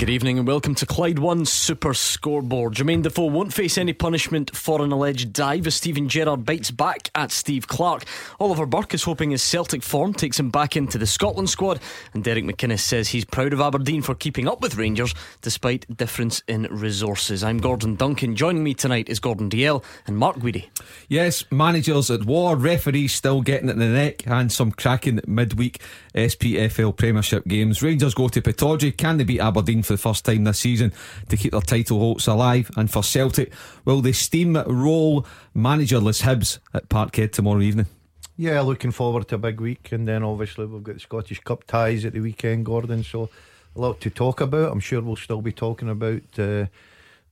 Good evening and welcome to Clyde One Super Scoreboard. Jermaine Defoe won't face any punishment for an alleged dive as Steven Gerrard bites back at Steve Clarke. Oliver Burke is hoping his Celtic form takes him back into the Scotland squad, and Derek McInnes says he's proud of Aberdeen for keeping up with Rangers despite difference in resources. I'm Gordon Duncan. Joining me tonight is Gordon Dalziel and Mark Guidi. Yes, managers at war, referees still getting it in the neck, and some cracking midweek SPFL Premiership games. Rangers go to Pittodrie. Can they beat Aberdeen for the first time this season to keep their title hopes alive? And for Celtic, will they steamroll managerless Hibs at Parkhead tomorrow evening? Yeah, looking forward to a big week, and then obviously we've got the Scottish Cup ties at the weekend, Gordon. So a lot to talk about. I'm sure we'll still be talking about uh,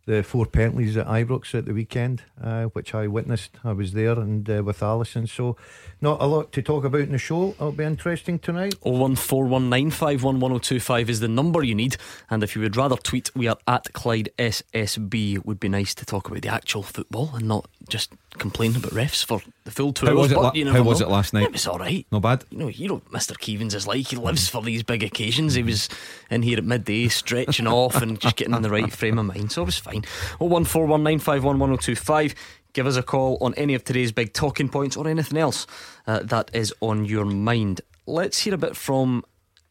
the four penalties at Ibrox at the weekend, uh, which I witnessed. I was there and uh, with Alison. So not a lot to talk about in the show. It'll be interesting tonight. 01419511025 is the number you need. And if you would rather tweet, we are at Clyde SSB. It would be nice to talk about the actual football and not just complain about refs for the full two How hours. was it but la- you how was know. it last night? It was all right. Not bad. You know, you know, Mr. Keevins is like he lives for these big occasions. He was in here at midday, stretching off and just getting in the right frame of mind. So it was fine. Oh one four one nine five one one zero two five. Give us a call on any of today's big talking points or anything else uh, that is on your mind. Let's hear a bit from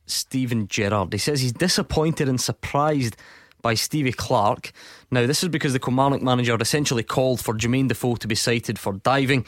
Steven Gerrard. He says he's disappointed and surprised by Stevie Clarke. Now, this is because the Kilmarnock manager essentially called for Jermaine Defoe to be cited for diving.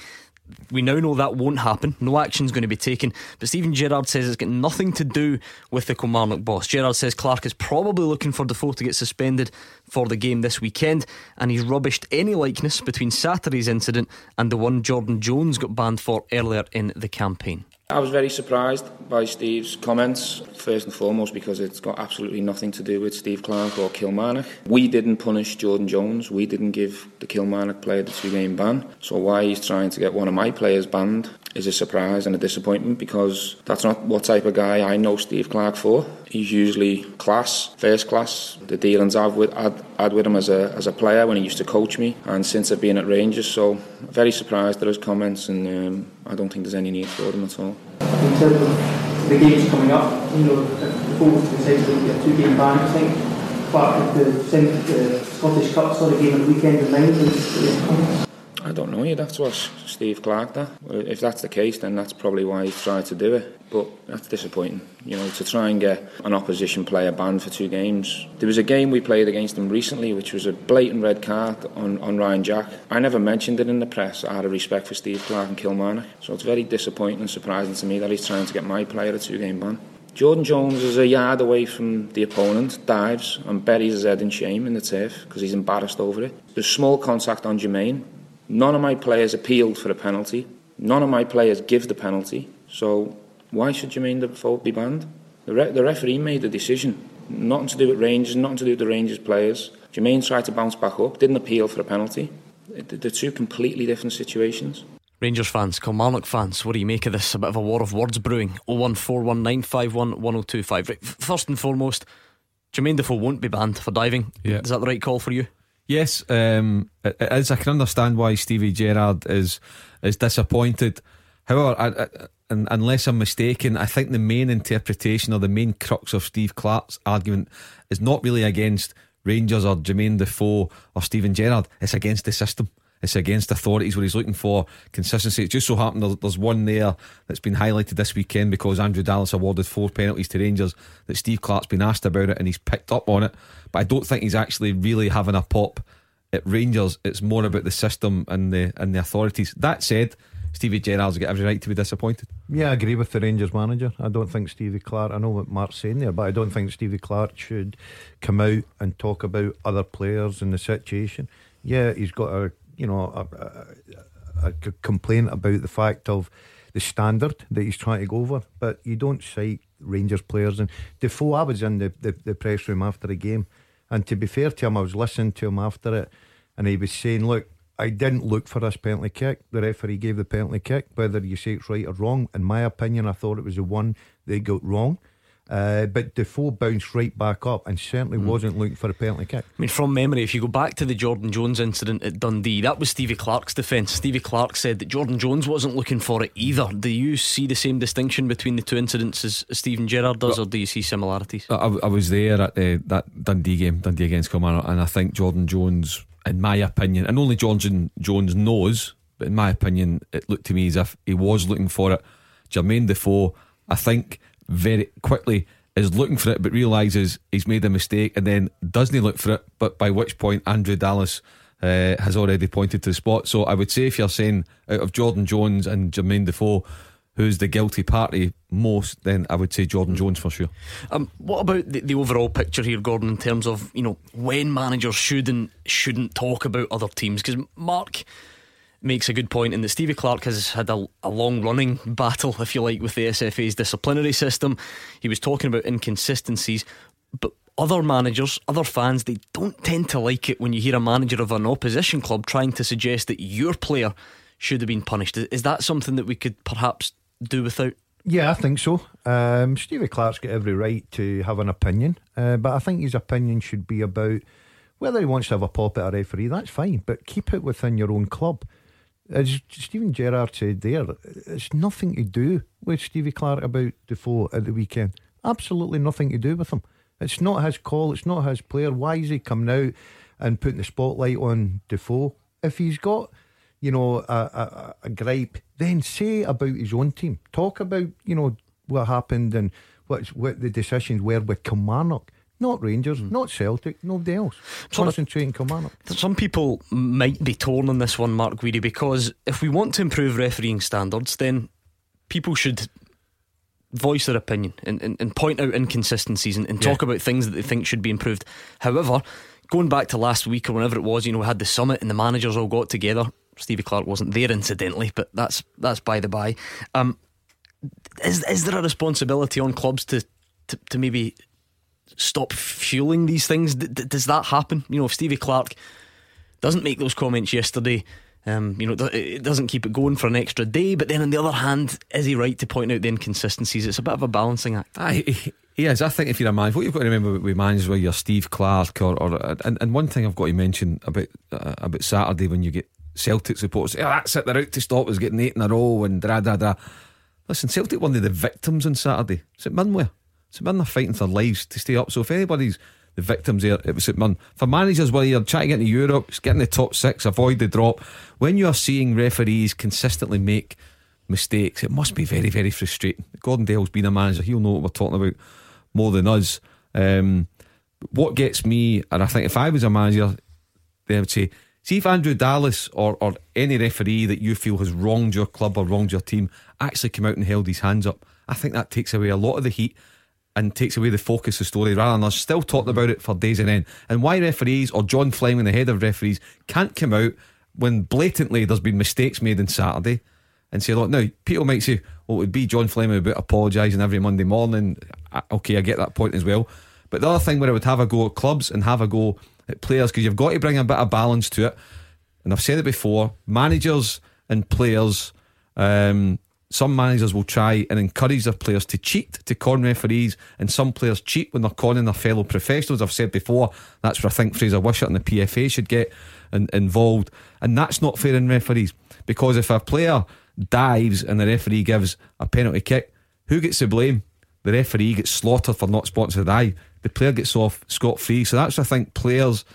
We now know that won't happen. No action's going to be taken. But Steven Gerrard says it's got nothing to do with the Kilmarnock boss. Gerrard says Clarke is probably looking for Defoe to get suspended for the game this weekend, and he's rubbished any likeness between Saturday's incident and the one Jordan Jones got banned for earlier in the campaign. I was very surprised by Steve's comments, first and foremost because it's got absolutely nothing to do with Steve Clarke or Kilmarnock. We didn't punish Jordan Jones, we didn't give the Kilmarnock player the two game ban. So, why he's trying to get one of my players banned is a surprise and a disappointment because that's not what type of guy I know Steve Clarke for. He's usually class, first class. The dealings I've with, with him as a, as a player when he used to coach me, and since I've been at Rangers. So, very surprised at his comments, and um, I don't think there's any need for them at all. in terms of the games coming up, you know, the side that get two game ban, I think Clarke the, the Scottish Cup sort of game at the weekend in mind. I don't know. You'd have to ask Steve Clarke that. If that's the case, then that's probably why he's tried to do it. But that's disappointing. You know, to try and get an opposition player banned for two games. There was a game we played against them recently, which was a blatant red card on, on Ryan Jack. I never mentioned it in the press out of respect for Steve Clarke and Kilmarnock. So it's very disappointing and surprising to me that he's trying to get my player a two-game ban. Jordan Jones is a yard away from the opponent, dives and buries his head in shame in the turf because he's embarrassed over it. There's small contact on Jermaine. None of my players appealed for a penalty. None of my players give the penalty. So why should Jermaine Defoe be banned? The, re- the referee made the decision. Nothing to do with Rangers, nothing to do with the Rangers players. Jermaine tried to bounce back up, didn't appeal for a penalty. They're two completely different situations. Rangers fans, Kilmarnock fans, what do you make of this? A bit of a war of words brewing. 01419511025. Right, f- first and foremost, Jermaine Defoe won't be banned for diving. Yeah. Is that the right call for you? Yes, um, is. I can understand why Stevie Gerrard is is disappointed. However, I, I, unless I'm mistaken, I think the main interpretation or the main crux of Steve Clarke's argument is not really against Rangers or Jermaine Defoe or Steven Gerrard. It's against the system. It's against authorities where he's looking for consistency. It just so happened there- there's one there that's been highlighted this weekend because Andrew Dallas awarded four penalties to Rangers that Steve Clarke's been asked about it and he's picked up on it. But I don't think he's actually really having a pop at Rangers. It's more about the system and the and the authorities. That said, Stevie Gerrard's got every right to be disappointed. Yeah, I agree with the Rangers manager. I don't think Stevie Clarke, I know what Mark's saying there, but I don't think Stevie Clarke should come out and talk about other players and the situation. Yeah, he's got a, you know, a, a, a complaint about the fact of the standard that he's trying to go over, but you don't cite Rangers players. And Defoe, I was in the, the, the press room after the game, and to be fair to him, I was listening to him after it, and he was saying, look, I didn't look for this penalty kick. The referee gave the penalty kick. Whether you say it's right or wrong, in my opinion, I thought it was the one they got wrong. Uh, but Defoe bounced right back up and certainly Hmm. wasn't looking for a penalty kick. I mean, from memory, if you go back to the Jordan Jones incident at Dundee, that was Stevie Clarke's defence. Stevie Clarke said that Jordan Jones wasn't looking for it either. Do you see the same distinction between the two incidents as as Steven Gerrard does, or do you see similarities? I, I was there at the, that Dundee game, Dundee against Kilmarnock, and I think Jordan Jones, in my opinion, and only Jordan Jones knows, but in my opinion, it looked to me as if he was looking for it. Jermaine Defoe, I think, very quickly is looking for it, but realizes he's made a mistake, and then doesn't he look for it? But by which point, Andrew Dallas. Uh, has already pointed to the spot. So I would say if you're saying out of Jordan Jones and Jermaine Defoe, who's the guilty party most, then I would say Jordan Jones for sure. Um, what about the, the overall picture here, Gordon, in terms of you know when managers should and shouldn't talk about other teams? Because Mark makes a good point in that Stevie Clarke has had a, a long running battle, if you like, with the SFA's disciplinary system. He was talking about inconsistencies, but other managers, other fans, they don't tend to like it when you hear a manager of an opposition club trying to suggest that your player should have been punished. Is that something that we could perhaps do without? Yeah, I think so. Um, Stevie Clarke's got every right to have an opinion, uh, but I think his opinion should be about whether he wants to have a pop at a referee. That's fine, but keep it within your own club. As Steven Gerrard said there, it's nothing to do with Stevie Clarke about Defoe at the weekend. Absolutely nothing to do with him. It's not his call. It's not his player. Why is he coming out and putting the spotlight on Defoe? If he's got you know, a, a, a gripe, then say about his own team. Talk about, you know, what happened and what, what the decisions were with Kilmarnock. Not Rangers, not Celtic, nobody else. Of- Concentrate on. Some people might be torn on this one, Mark Guidi, because if we want to improve refereeing standards, then people should voice their opinion and, and, and point out inconsistencies and, and talk about things that they think should be improved. However, going back to last week or whenever it was, you know, we had the summit and the managers all got together. Stevie Clarke wasn't there, incidentally, but that's that's by the by. Um, is is there a responsibility on clubs to to, to maybe stop fueling these things? D- d- does that happen? You know, if Stevie Clarke doesn't make those comments yesterday. Um, you know, it it doesn't keep it going for an extra day. But then on the other hand, is he right to point out the inconsistencies? It's a bit of a balancing act. He is. I think if you're a man, what you've got to remember with managers, where you're Steve Clarke, or, or and, and one thing I've got to mention about uh, about Saturday when you get Celtic supporters, oh, that's it, they're out to stop us getting eight in a row and da da da. Listen, Celtic one of the victims on Saturday. St Mirren were. St Mirren are fighting for lives to stay up. So if anybody's the victims here, it was St Mirren. For managers, whether you're trying to get into Europe, get in the top six, avoid the drop, when you are seeing referees consistently make mistakes, it must be very, very frustrating. Gordon Dalziel's been a manager, he'll know what we're talking about more than us. Um, what gets me, and I think if I was a manager, they would say, see if Andrew Dallas or, or any referee that you feel has wronged your club or wronged your team actually come out and held his hands up. I think that takes away a lot of the heat and takes away the focus of the story rather than us still talking about it for days and end. And why referees or John Fleming, the head of referees, can't come out when blatantly there's been mistakes made on Saturday and say, look, now people might say, well, it would be John Fleming about apologising every Monday morning. Okay, I get that point as well. But the other thing where I would have a go at clubs and have a go at players, because you've got to bring a bit of balance to it. And I've said it before managers and players, um, some managers will try and encourage their players to cheat, to con referees, and some players cheat when they're conning their fellow professionals. I've said before, that's where I think Fraser Wishart and the PFA should get in, involved. And that's not fair in referees, because if a player dives and the referee gives a penalty kick, who gets the blame? The referee gets slaughtered for not spotting the dive. The player gets off scot free. So that's, I think, players,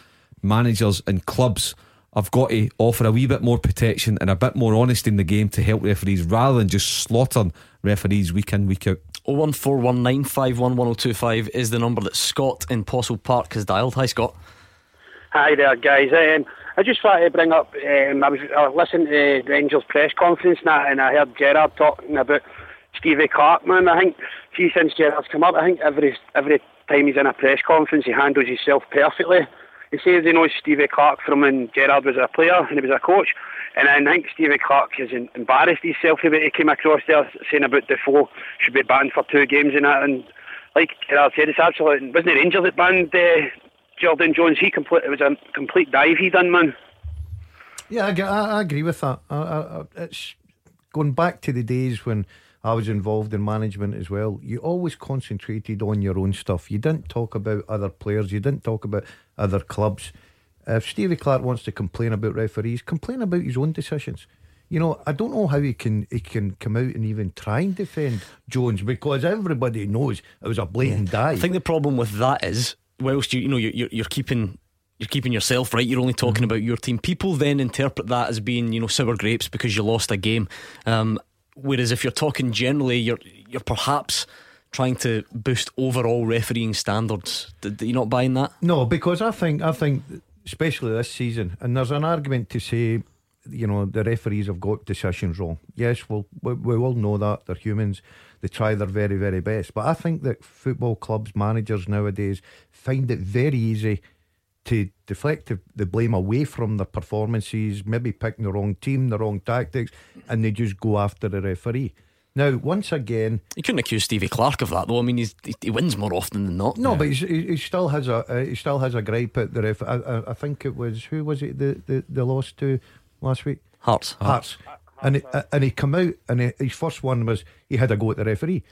managers, and clubs have got to offer a wee bit more protection and a bit more honesty in the game to help referees rather than just slaughtering referees week in, week out. 01419511025 is the number that Scott in Possil Park has dialed. Hi, Scott. Hi there, guys. Um, I just wanted to bring up. Um, I was I listened to Rangers press conference and, that, and I heard Gerrard talking about Stevie Clarke. Man, I think see since Gerrard's come up, I think every every time he's in a press conference, he handles himself perfectly. He says he knows Stevie Clarke from when Gerrard was a player and he was a coach. And I think Stevie Clarke has embarrassed himself the way he came across there, saying about Defoe should be banned for two games and that. And like Gerrard said, it's absolutely wasn't it Rangers that banned uh, Jordan Jones? He complete it was a complete dive he done, man. Yeah, I agree with that. I, I, I- it's going back to the days when I was involved in management as well. You always concentrated on your own stuff. You didn't talk about other players. You didn't talk about other clubs. If Stevie Clarke wants to complain about referees, complain about his own decisions. You know, I don't know how he can he can come out and even try and defend Jones because everybody knows it was a blatant dive. I think the problem with that is, whilst you you know you're, you're keeping you're keeping yourself right. You're only talking mm-hmm. about your team. People then interpret that as being you know sour grapes because you lost a game. Um, whereas if you're talking generally, you're you're perhaps trying to boost overall refereeing standards. Did, you not buying that? No, because I think I think especially this season, and there's an argument to say, you know, the referees have got decisions wrong. Yes, we'll, we we all know that they're humans. They try their very very best, but I think that football clubs managers nowadays find it very easy to deflect the blame away from their performances, maybe picking the wrong team, the wrong tactics, and they just go after the referee. Now, once again, you couldn't accuse Stevie Clarke of that, though. I mean, he, he wins more often than not. No, yeah. but he, he still has a uh, he still has a gripe at the ref. I, I, I, think it was who was it the the, the lost to last week? Hearts. Hearts. And he, and he come out and he, his first one was he had a go at the referee.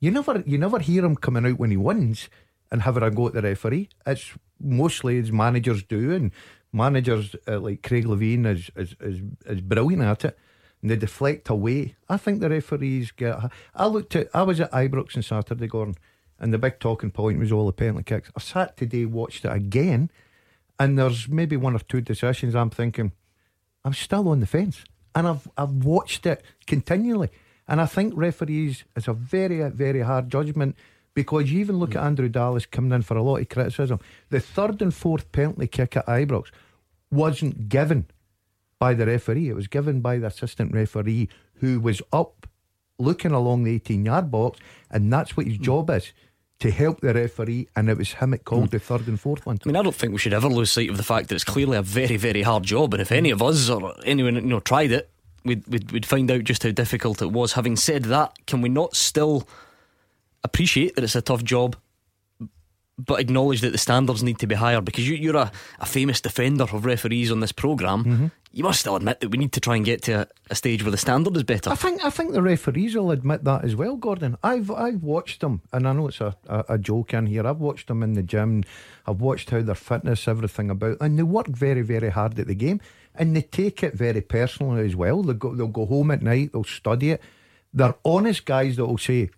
You never you never hear him coming out when he wins and having a go at the referee. It's mostly as managers do, and managers uh, like Craig Levein is, is is is brilliant at it. And they deflect away. I think the referees get. I looked at. I was at Ibrox on Saturday, Gordon, and the big talking point was all the penalty kicks. I sat today, watched it again, and there's maybe one or two decisions. I'm thinking, I'm still on the fence, and I've I've watched it continually, and I think referees is a very very hard judgment because you even look at Andrew Dallas coming in for a lot of criticism. The third and fourth penalty kick at Ibrox wasn't given by the referee, it was given by the assistant referee who was up looking along the 18 yard box, and that's what his hmm. job is to help the referee, and it was him that called mm. the third and fourth one. I mean, I don't think we should ever lose sight of the fact that it's clearly a very, very hard job, and if any of us or anyone you know tried it, we'd, we'd, we'd find out just how difficult it was. Having said that, can we not still appreciate that it's a tough job, but acknowledge that the standards need to be higher because you, are a, a, famous defender of referees on this program mm-hmm. You must still admit that we need to try and get to a, a, stage where the standard is better. I think I think the referees will admit that as well, Gordon. I've I've watched them, and I know it's a, a, a joke in here. I've watched them in the gym. I've watched how their fitness, everything about, and they work very very hard at the game, and they take it very personally as well. They go they'll go home at night. They'll study it. They're honest guys that will say,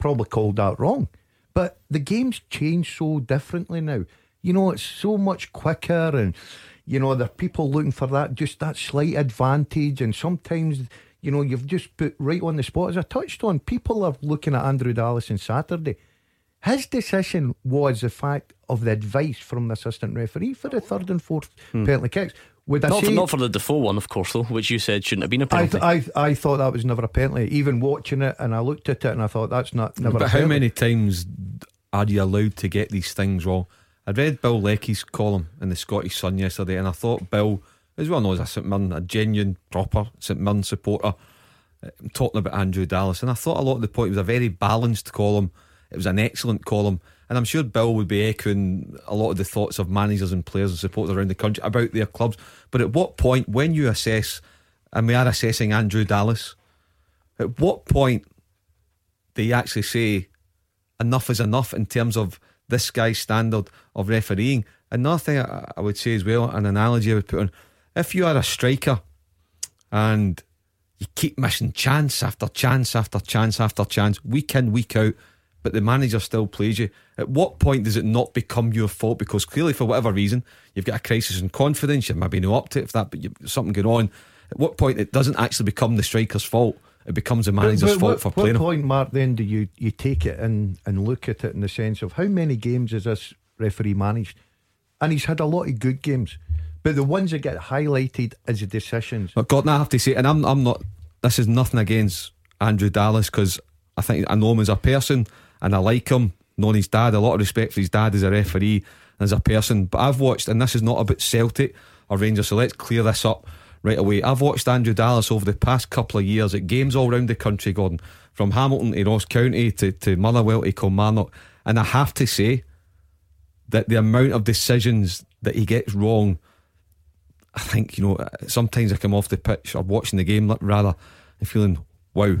probably called that wrong. But the game's changed so differently now. You know, it's so much quicker, and you know, there are people looking for that just that slight advantage. And sometimes, you know, you've just put right on the spot. As I touched on, people are looking at Andrew Dallas on Saturday. His decision was the fact of the advice from the assistant referee for the third and fourth hmm. penalty kicks. Would not, say, for, not for the Defoe one, of course, though, which you said shouldn't have been a penalty. I, th- I, I thought that was never a penalty. Even watching it, and I looked at it, and I thought that's not never. But how many times are you allowed to get these things wrong? I read Bill Leckie's column in the Scottish Sun yesterday, and I thought Bill, as well known as a St Mirren, a genuine, proper St Mirren supporter, uh, talking about Andrew Dallas, and I thought a lot of the point was a very balanced column. It was an excellent column. And I'm sure Bill would be echoing a lot of the thoughts of managers and players and supporters around the country about their clubs. But at what point, when you assess, and we are assessing Andrew Dallas, at what point do you actually say enough is enough in terms of this guy's standard of refereeing? Another thing I, would say as well, an analogy I would put on if you are a striker and you keep missing chance after chance after chance after chance, week in, week out, but the manager still plays you. At what point does it not become your fault? Because clearly, for whatever reason, you've got a crisis in confidence. You maybe not up to it for that, but you've something going on. At what point it doesn't actually become the striker's fault? It becomes the manager's but, but, fault for playing. What point, Mark? Then do you you take it and and look at it in the sense of how many games has this referee managed? And he's had a lot of good games, but the ones that get highlighted as the decisions. But Gordon, I have to say, and I'm I'm not. This is nothing against Andrew Dallas because I think I know him as a person and I like him. Knowing his dad, a lot of respect for his dad as a referee and as a person. But I've watched, and this is not about Celtic or Rangers, so let's clear this up right away. I've watched Andrew Dallas over the past couple of years at games all around the country, Gordon, from Hamilton to Ross County to, to Motherwell to Kilmarnock. And I have to say that the amount of decisions that he gets wrong, I think, you know, sometimes I come off the pitch or watching the game rather and feeling, wow,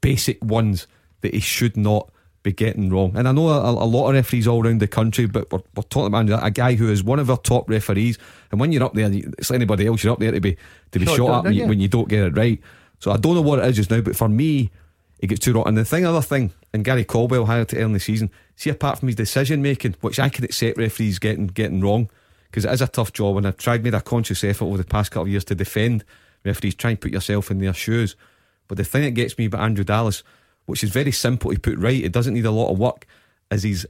basic ones that he should not be getting wrong. And I know a, a lot of referees all around the country, but we're, we're talking about a guy who is one of our top referees. And when you're up there, it's anybody else. You're up there to be to be Shot shot, down, when you, yeah. when you don't get it right. So I don't know what it is just now, but for me, it gets too wrong. And the thing, other thing, and Gary Caldwell hired to early the season. See, apart from his decision making, which I can accept referees getting getting wrong, because it is a tough job. And I've tried made a conscious effort over the past couple of years to defend referees. Try and put yourself in their shoes. But the thing that gets me about Andrew Dallas, which is very simple to put right, it doesn't need a lot of work, is his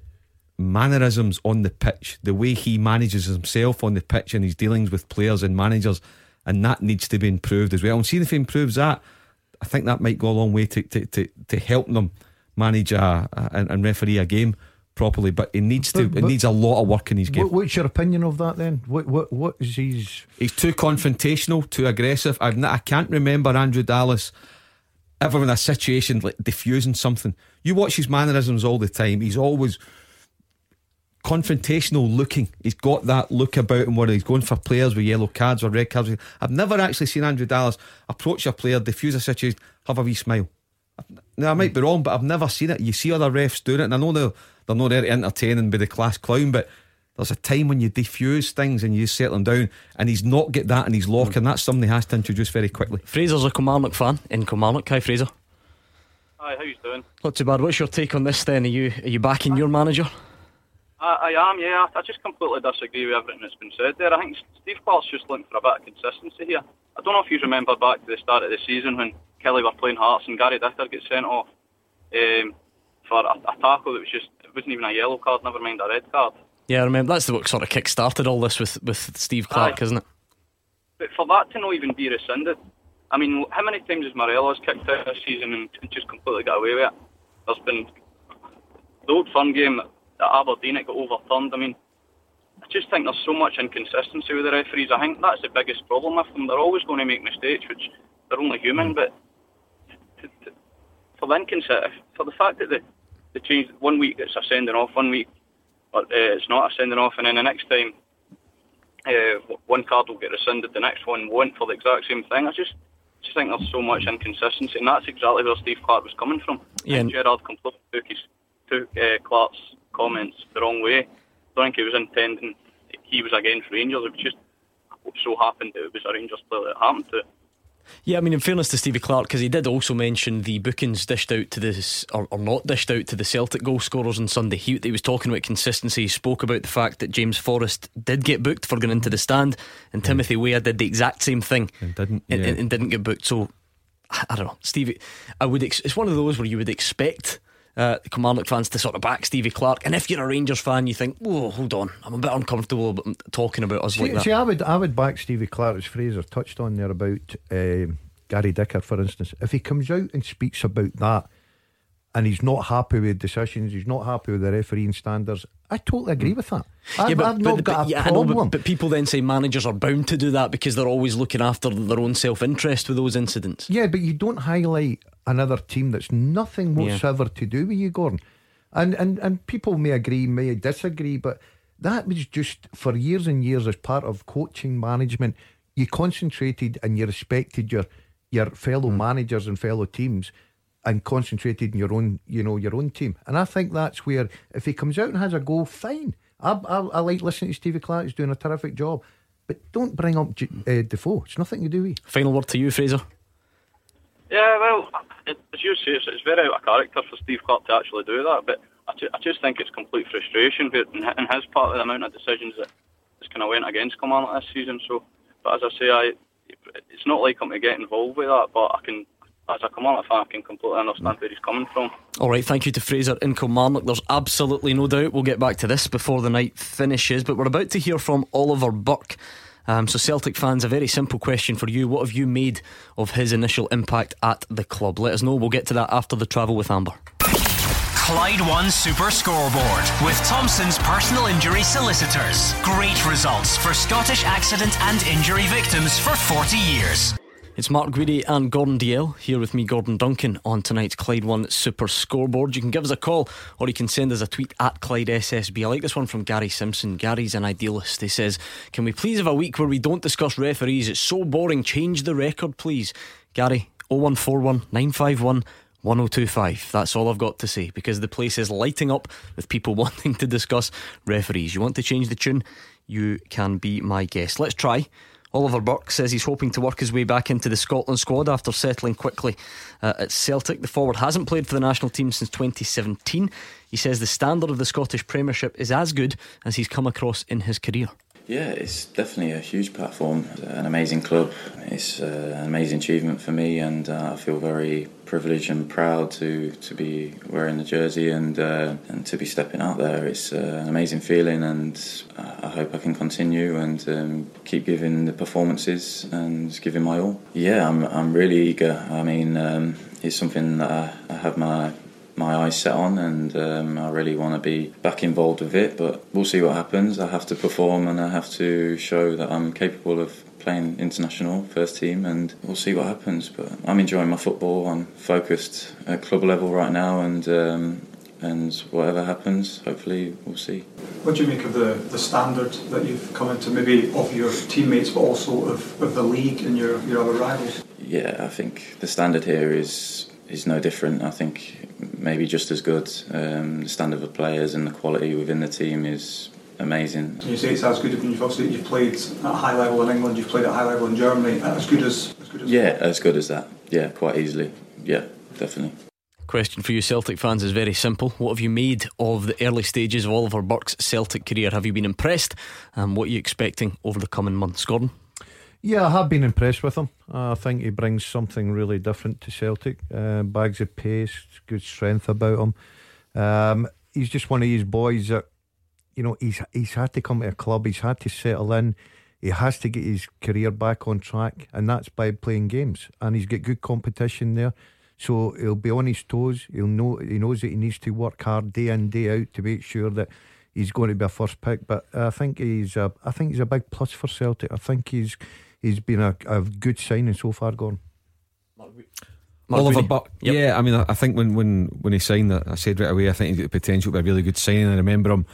mannerisms on the pitch, the way he manages himself on the pitch and his dealings with players and managers, and that needs to be improved as well. And seeing if he improves that, I think that might go a long way to to, to, to help them manage a, a, and referee a game properly. But it needs to But- it needs a lot of work in his game. What, what's your opinion of that then? What what what is his? He's too confrontational, too aggressive. I've n- I can't remember Andrew Dallas ever in a situation like diffusing something. You watch his mannerisms all the time. He's always confrontational looking. He's got that look about him where he's going for players with yellow cards or red cards. I've never actually seen Andrew Dallas approach a player, diffuse a situation, have a wee smile. Now I might be wrong, but I've never seen it. You see other refs doing it, and I know they're they're not there to entertain and be the class clown, but there's a time when you diffuse things and you settle them down, and he's not get that in his locker, and that's something he has to introduce very quickly. Fraser's a Kilmarnock fan in Kilmarnock. Hi, Fraser. Hi, how you doing? Not too bad. What's your take on this then? Are you are you backing your manager? I, I am, yeah. I just completely disagree with everything that's been said there. I think Steve Clarke's just looking for a bit of consistency here. I don't know if you remember back to the start of the season when Killie were playing Hearts and Gary Dicker gets sent off um, for a, a tackle that was just, it wasn't even a yellow card, never mind a red card. Yeah, I remember that's the what sort of kick started all this with with Steve Clarke, Aye. isn't it? But for that to not even be rescinded, I mean, how many times has Morelos kicked out this season and just completely got away with it? There's been the old fun game at Aberdeen, it got overturned. I mean, I just think there's so much inconsistency with the referees. I think that's the biggest problem with them. They're always going to make mistakes, which they're only human. But to, to, for the inconsistent, for the fact that they, they changed one week it's a sending off, one week but, uh, it's not a sending off, and then the next time uh, one card will get rescinded, the next one won't for the exact same thing. I just just think there's so much inconsistency, and that's exactly where Steve Clarke was coming from. Yeah, And Gerrard completely took, his, took uh, Clarke's comments the wrong way. I don't think he was intending he was against Rangers. It just so happened that it was a Rangers player that it happened to. Yeah, I mean, in fairness to Stevie Clarke, because he did also mention the bookings dished out to this, or, or not dished out to the Celtic goal scorers on Sunday. He, he was talking about consistency. He spoke about the fact that James Forrest did get booked for going into the stand, and Timothy Weah did the exact same thing And didn't, and, yeah. and, and didn't get booked. So I I don't know, Stevie. I would. Ex- it's one of those where you would expect. Uh, Kilmarnock fans to sort of back Stevie Clarke, and if you're a Rangers fan, you think, "Whoa, hold on, I'm a bit uncomfortable talking about us like See, that." see, I would I would back Stevie Clarke as Fraser touched on there about um, Gary Dicker, for instance. If he comes out and speaks about that, and he's not happy with decisions, he's not happy with the refereeing standards. I totally agree mm. with that. I've, I've not got a yeah, I know, but, but people then say managers are bound to do that because they're always looking after their own self interest with those incidents. Yeah, but you don't highlight another team that's nothing Yeah. whatsoever to do with you, Gordon. And, and and people may agree, may disagree, but that was just for years and years as part of coaching management. You concentrated and you respected your your fellow mm. managers and fellow teams, and concentrated in your own, you know, your own team. And I think that's where if he comes out and has a go, fine. I, I, I like listening to Stevie Clarke; he's doing a terrific job. But don't bring up J- uh, Defoe. It's nothing to do with. Final word to you, Fraser. Yeah, well, it, as you say, it's, it's very out of character for Steve Clarke to actually do that. But I, ju- I just think it's complete frustration but in, hi- in his part of the amount of decisions that has kind of went against Kilmarnock this season. So, but as I say, I it's not like him to get involved with that. But I can, as a Kilmarnock fan, I can completely understand where he's coming from. All right, thank you to Fraser in Kilmarnock. There's absolutely no doubt we'll get back to this before the night finishes, but we're about to hear from Oliver Burke. Um, so, Celtic fans, a very simple question for you. What have you made of his initial impact at the club? Let us know. We'll get to that after the travel with Amber. Clyde One Super Scoreboard with Thompson's personal injury solicitors. Great results for Scottish accident and injury victims for 40 years. It's Mark Guidi and Gordon Dalziel here with me, Gordon Duncan, on tonight's Clyde One Super Scoreboard. You can give us a call or you can send us a tweet at Clyde SSB. I like this one from Gary Simpson. Gary's an idealist. He says, Can we please have a week where we don't discuss referees? It's so boring. Change the record, please. Gary, 0141 951 1025. That's all I've got to say because the place is lighting up with people wanting to discuss referees. You want to change the tune? You can be my guest. Let's try. Oliver Burke says he's hoping to work his way back into the Scotland squad after settling quickly uh, at Celtic. The forward hasn't played for the national team since 2017. He says the standard of the Scottish Premiership is as good as he's come across in his career. Yeah, it's definitely a huge platform, an amazing club. It's uh, an amazing achievement for me, and uh, I feel very privileged and proud to, to be wearing the jersey and uh, and to be stepping out there. It's uh, an amazing feeling, and I hope I can continue and um, keep giving the performances and giving my all. Yeah, I'm I'm really eager. I mean, um, it's something that I, I have my my eyes set on, and um, I really want to be back involved with it. But we'll see what happens. I have to perform, and I have to show that I'm capable of playing international first team, and we'll see what happens. But I'm enjoying my football. I'm focused at club level right now, and um, and whatever happens, hopefully we'll see. What do you make of the, the standard that you've come into, maybe of your teammates, but also of, of the league and your, your other rivals? Yeah, I think the standard here is is no different. I think maybe just as good. Um, the standard of players and the quality within the team is amazing. you say it's as good. You've obviously you've played at a high level in England. You've played at a high level in Germany. As good as, as good as yeah, as good as that. Yeah, quite easily. Yeah, definitely. Question for you Celtic fans is very simple. What have you made of the early stages of Oliver Burke's Celtic career? Have you been impressed? And what are you expecting over the coming months, Gordon? Yeah, I have been impressed with him. I think he brings something really different to Celtic. Uh, bags of pace, good strength about him. Um, he's just one of these boys that, you know, he's he's had to come to a club. He's had to settle in. He has to get his career back on track, and that's by playing games. And he's got good competition there, so he'll be on his toes. He'll know he knows that he needs to work hard day in day out to make sure that he's going to be a first pick. But I think he's a, I think he's a big plus for Celtic. I think he's he's been a, a good signing so far. Gone. Oliver Burke, yep. yeah. I mean, I think when when when he signed that, I said right away, I think he's got the potential to be a really good signing. I remember him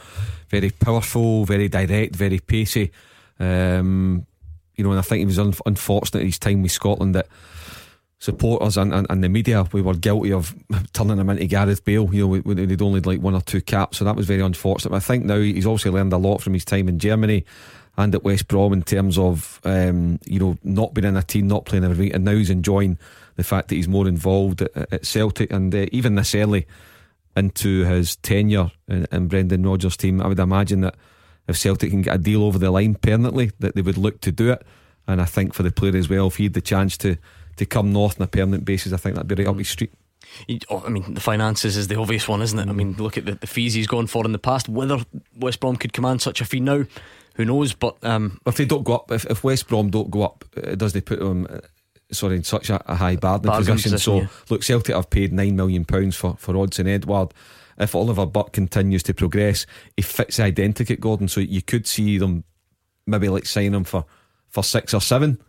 very powerful, very direct, very pacey. Um, you know, and I think he was un- unfortunate at his time with Scotland that supporters and, and, and, the media we were guilty of turning him into Gareth Bale. You know, when they'd only like one or two caps, so that was very unfortunate. But I think now he's also learned a lot from his time in Germany and at West Brom in terms of um, you know not being in a team, not playing every week, and now he's enjoying the fact that he's more involved at, at Celtic, and uh, even this early into his tenure in, in Brendan Rodgers' team, I would imagine that if Celtic can get a deal over the line permanently, that they would look to do it. And I think for the player as well, if he had the chance to to come north on a permanent basis, I think that'd be right up his street. Oh, I mean, the finances is the obvious one, isn't it? I mean, look at the, the fees he's gone for in the past. Whether West Brom could command such a fee now, who knows? But um, if they don't go up, if, if West Brom don't go up, uh, does they put them? Uh, sorry, in such a, a high bargaining position. position. So, yeah. look, Celtic have paid nine million pounds for for Odsonne Edouard. If Oliver Burke continues to progress, he fits at Gordon. So you could see them maybe like sign him for for six or seven.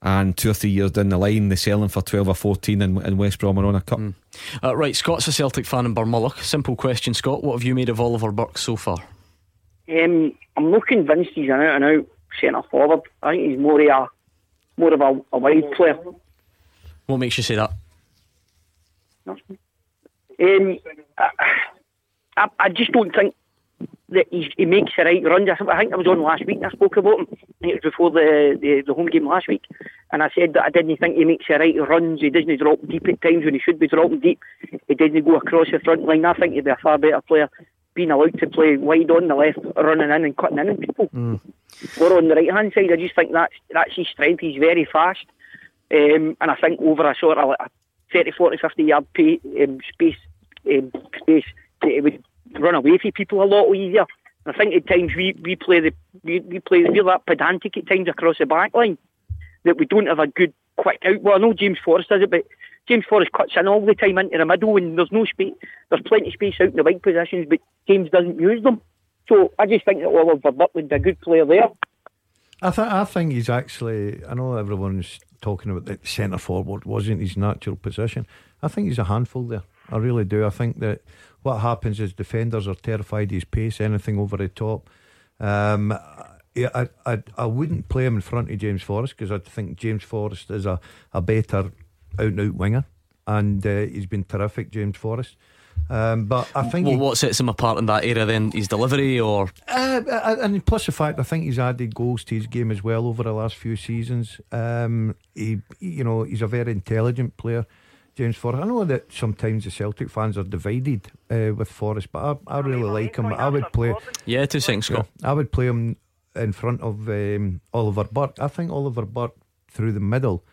And two or three years down the line, they sell him for 12 or 14 and, and West Brom are on a cup. Mm. Uh, right, Scott's a Celtic fan in Barmulloch. Simple question, Scott. What have you made of Oliver Burke so far? Um, I'm not convinced he's an out and out centre forward. I think he's more of a more of a, a wide player. What makes you say that? Um, I, I, just don't think that he makes the right runs. I think I was on last week. I spoke about him. I think it was before the, the, the home game last week, and I said that I didn't think he makes the right runs. He doesn't drop deep at times when he should be dropping deep. He doesn't go across the front line. I think he'd be a far better player being allowed to play wide on the left, running in and cutting in on people. Mm. Or on the right hand side, I just think that's that's his strength. He's very fast, um, and I think over a sort of a 30, 40, 50 yard pay, um, space, um, space, it would run away from people a lot easier. I think at times we, we play the we, we play we're that pedantic at times across the back line that we don't have a good quick out. Well, I know James Forrest does it, but James Forrest cuts in all the time into the middle and there's no space. There's plenty of space out in the wide positions, but James doesn't use them. So I just think that Oliver be a good player there. I, th- I think he's actually, I know everyone's talking about the centre forward wasn't his natural position. I think he's a handful there. I really do. I think that what happens is defenders are terrified of his pace, anything over the top. Um, I, I, I wouldn't play him in front of James Forrest because I think James Forrest is a, a better out and out winger. and uh, he's been terrific, James Forrest. Um, but I think Well, he- what sets him apart in that area then? His delivery or uh, uh, and plus the fact I think he's added goals to his game as well over the last few seasons. Um, he, you know, he's a very intelligent player, James Forrest. I know that sometimes the Celtic fans are divided uh, with Forrest, but I, I really like him. I would play. yeah, two seconds, Scott. I would play him in front of um, Oliver Burke. I think Oliver Burke through the middle.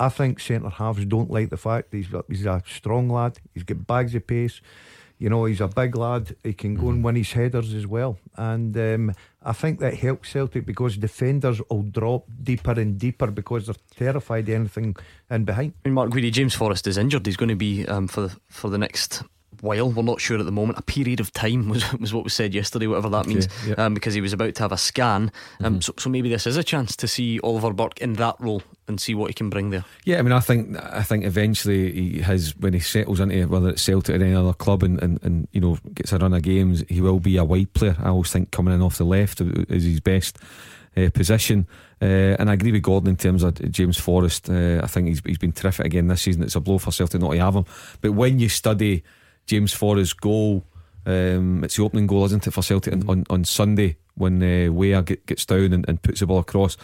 I think centre halves don't like the fact that he's he's a strong lad. He's got bags of pace. You know, he's a big lad. He can go and win his headers as well. And um, I think that helps Celtic because defenders will drop deeper and deeper because they're terrified of anything in behind. I mean, Mark Guidi, James Forrest is injured. He's going to be um, for for the next while. We're not sure at the moment. A period of time was was what was said yesterday, whatever that means, yeah. um, because he was about to have a scan. Um, so, so maybe this is a chance to see Oliver Burke in that role and see what he can bring there. Yeah, I mean, I think I think eventually he has when he settles into whether it's Celtic or any other club and, and, and you know gets a run of games, he will be a wide player. I always think coming in off the left is his best uh, position. Uh, and I agree with Gordon in terms of James Forrest. Uh, I think he's he's been terrific again this season. It's a blow for Celtic not to have him. But when you study James Forrest's goal, um, it's the opening goal, isn't it, for Celtic on, on, on Sunday when uh, Weah get, gets down and, and puts the ball across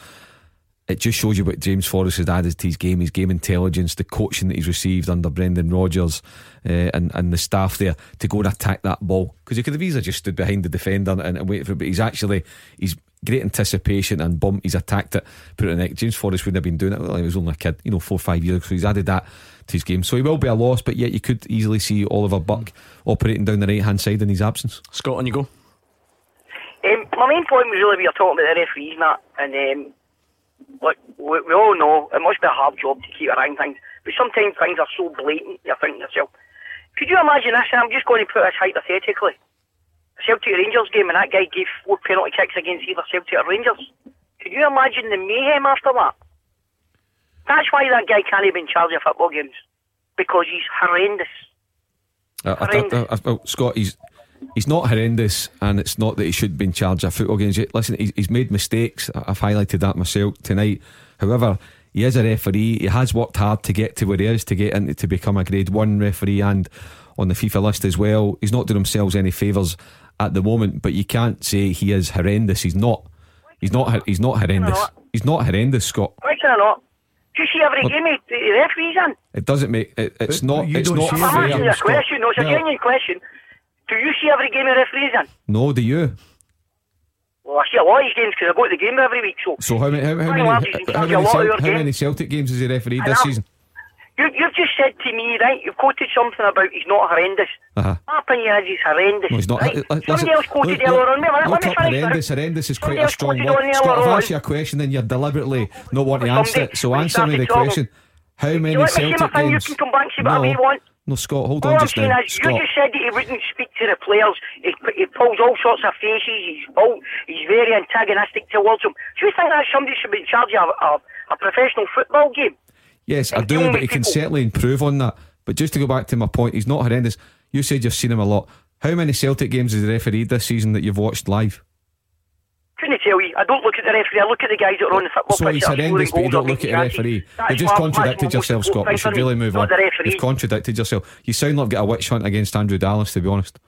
it just shows you what James Forrest has added to his game, his game intelligence, the coaching that he's received under Brendan Rodgers uh, and, and the staff there to go and attack that ball. Because he could have easily just stood behind the defender and, and waited for it, but he's actually, he's great anticipation and bump, he's attacked it, put it in the net. James Forrest wouldn't have been doing it, well, he was only a kid, you know, four or five years ago, so he's added that to his game. So he will be a loss, but yet you could easily see Oliver Burke operating down the right hand side in his absence. Scott, on you go. Um, my main point was really we were talking about the referees and that, and um, look, we, we all know it must be a hard job to keep around things, but sometimes things are so blatant you're thinking to yourself, could you imagine this? And I'm just going to put this hypothetically. Celtic Rangers game and that guy gave four penalty kicks against either Celtic or Rangers. Could you imagine the mayhem after that? That's why that guy can't even charge of football games. Because he's horrendous. Uh, I, I, I, I, well, Scott, he's he's not horrendous, and it's not that he should be in charge of football games. Listen, he's, he's made mistakes. I've highlighted that myself tonight. However, he is a referee. He has worked hard to get to where he is to get into to become a Grade One referee and on the FIFA list as well. He's not doing himself any favours at the moment, but you can't say he is horrendous. He's not. He's not. hor- He's not horrendous. He's not horrendous, Scott. Why can I not? Do you see every Well- game he, the referees in? It doesn't make. It, it's not. you It's don't see I'm asking a Scott. question. No, it's a Well, genuine question. Do you see every game he referees in? no, do you? Well, I see a lot of his games because I go to the game every week. So So how many? How, how many? In How many, of a lot of Celt- how many Celtic games has he refereed And this I'm- season? you, you've just said to me, right? You've quoted something about he's not horrendous. Uh-huh. My opinion is he's horrendous. No, he's not. Right? li- li- Somebody else quoted look, earlier on. Look let me up finish. horrendous. Horrendous is quite a strong word. Scott, I've asked you a question, then you're deliberately not wanting to answer it. So answer me the question. How many you let me say my Celtic thing, you games? can come back and say whatever no, you want. No, Scott, hold All on I'm just is, you just said that he wouldn't speak to the players. He, he pulls all sorts of faces. He's all, he's very antagonistic towards them. Do you think that somebody should be in charge of a, a professional football game? yes, I do, but he can certainly improve on that. But just to go back to my point, he's not horrendous. You said you've seen him a lot. How many Celtic games has he refereed this season that you've watched live? Couldn't tell you. I don't look at the referee. I look at the guys that are on the football So pitch. he's that are horrendous, but you don't look at the referee. You've just contradicted yourself, Scott. You should really move on. You've contradicted yourself. You sound like you've got a witch hunt against Andrew Dallas, to be honest.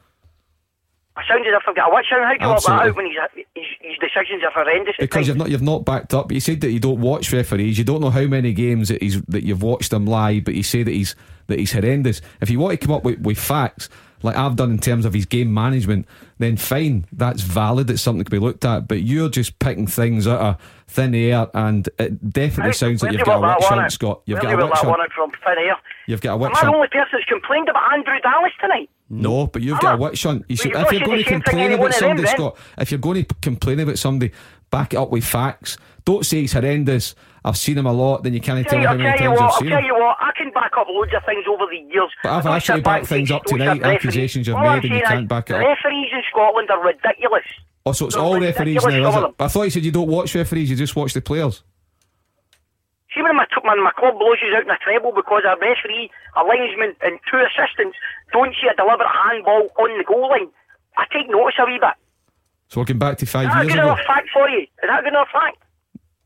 I sound as if I've got a witch hunt. How do you work that Absolutely. out when his, his, his decisions are horrendous? Because you've not you've not backed up. You said that you don't watch referees. You don't know how many games that he's that you've watched him live, but you say that he's that he's horrendous. If you want to come up with, with facts like I've done in terms of his game management, then fine, that's valid. It's something to be looked at. But you're just picking things out of thin air, and it definitely sounds like you've got a witch hunt. Scott. You've got a witch hunt. from thin air. You've got a witch Am I the only person that's complained about Andrew Dallas tonight? No, but you've I'm got a witch hunt. You should, if you're going to complain about them, somebody, then. Scott, if you're going to complain about somebody, back it up with facts. Don't say he's horrendous. I've seen him a lot. Then you can't Tell tell me you, how I'll many tell you times what, I've I'll seen tell him. you what, I can back up loads of things over the years. But I've I don't asked you to back things up tonight, accusations you've all made, and you can't is back it up. Referees in Scotland are ridiculous. Oh, so it's They're all referees now, is it? I thought you said you don't watch referees, you just watch the players. See when my, when my club loses out in a treble because a referee, a linesman and two assistants don't see a deliberate handball on the goal line, I take notice a wee bit. So we're going back to five Is five that a years good ago. enough fact for you? Is that a good enough fact?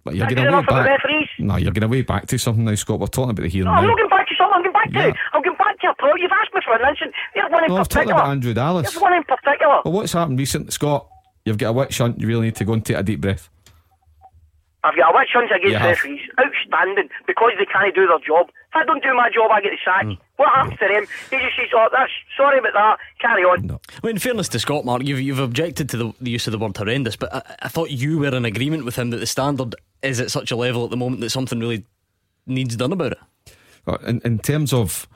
But you're going way back. No, you're going way back to something now, Scott. We're talking about the here No, I'm not going back to something. I'm going back Yeah. to. I'm going back to a pro. You've asked me for an instance. There's one in No, I've talked particular. about Andrew Dallas. There's one in particular. Well, what's happened recently, Scott? You've got a witch hunt. You really need to go and take a deep breath. I've got a witch hunt against referees. Outstanding. Because they can't do their job. If I don't do my job, I get the sack. Mm. What happens to them? He just says, oh, that's, sorry about that. Carry on. Well, in fairness to Scott, Mark, you've, you've objected to the, the use of the word horrendous, but I, I thought you were in agreement with him that the standard is at such a level at the moment that something really needs done about it. In, in terms of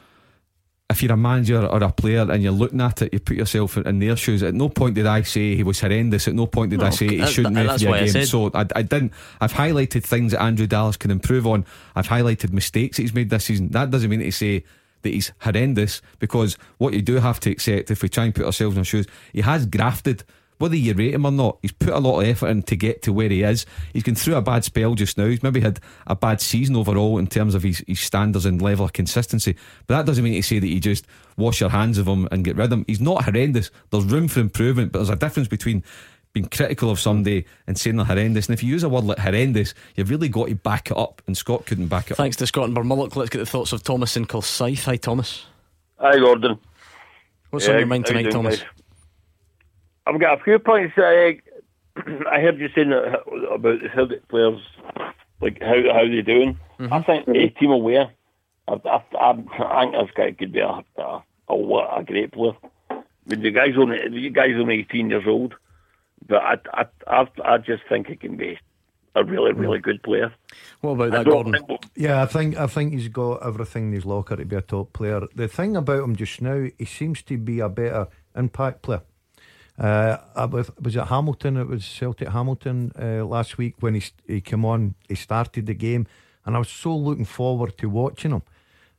if you're a manager or a player and you're looking at it, you put yourself in, in their shoes. At no point did I say he was horrendous. At no point did I No, say he shouldn't that- that's referee why game. said- So I, I didn't. I've highlighted things that Andrew Dallas can improve on. I've highlighted mistakes that he's made this season. That doesn't mean to say that he's horrendous because what you do have to accept if we try and put ourselves in shoes, he has grafted. Whether you rate him or not, he's put a lot of effort in to get to where he is. He's gone through a bad spell just now. He's maybe had a bad season overall in terms of his, his standards and level of consistency. But that doesn't mean to say that you just wash your hands of him and get rid of him. He's not horrendous. There's room for improvement, but there's a difference between being critical of somebody and saying they're horrendous. And if you use a word like horrendous, you've really got to back it up. And Scott couldn't back it up. Thanks to Scott and Burmullock. Let's get the thoughts of Thomas in Kilsyth. Hi, Thomas. Hi, Gordon. What's on your mind tonight, Thomas? guys? I've got a few points. I, I heard you saying about the Celtic players, like how how they doing. Mm-hmm. I think a team aware. I, I, I, I think this guy could be a a, a, a great player. I mean, the guy's only the guy's only eighteen years old, but I I I, I just think he can be a really really good player. What about I that, don't Gordon? think- Yeah, I think I think he's got everything in his locker to be a top player. The thing about him just now, he seems to be a better impact player. Uh, I was, was it Hamilton? It was Celtic Hamilton uh, last week when he he came on. He started the game, and I was so looking forward to watching him.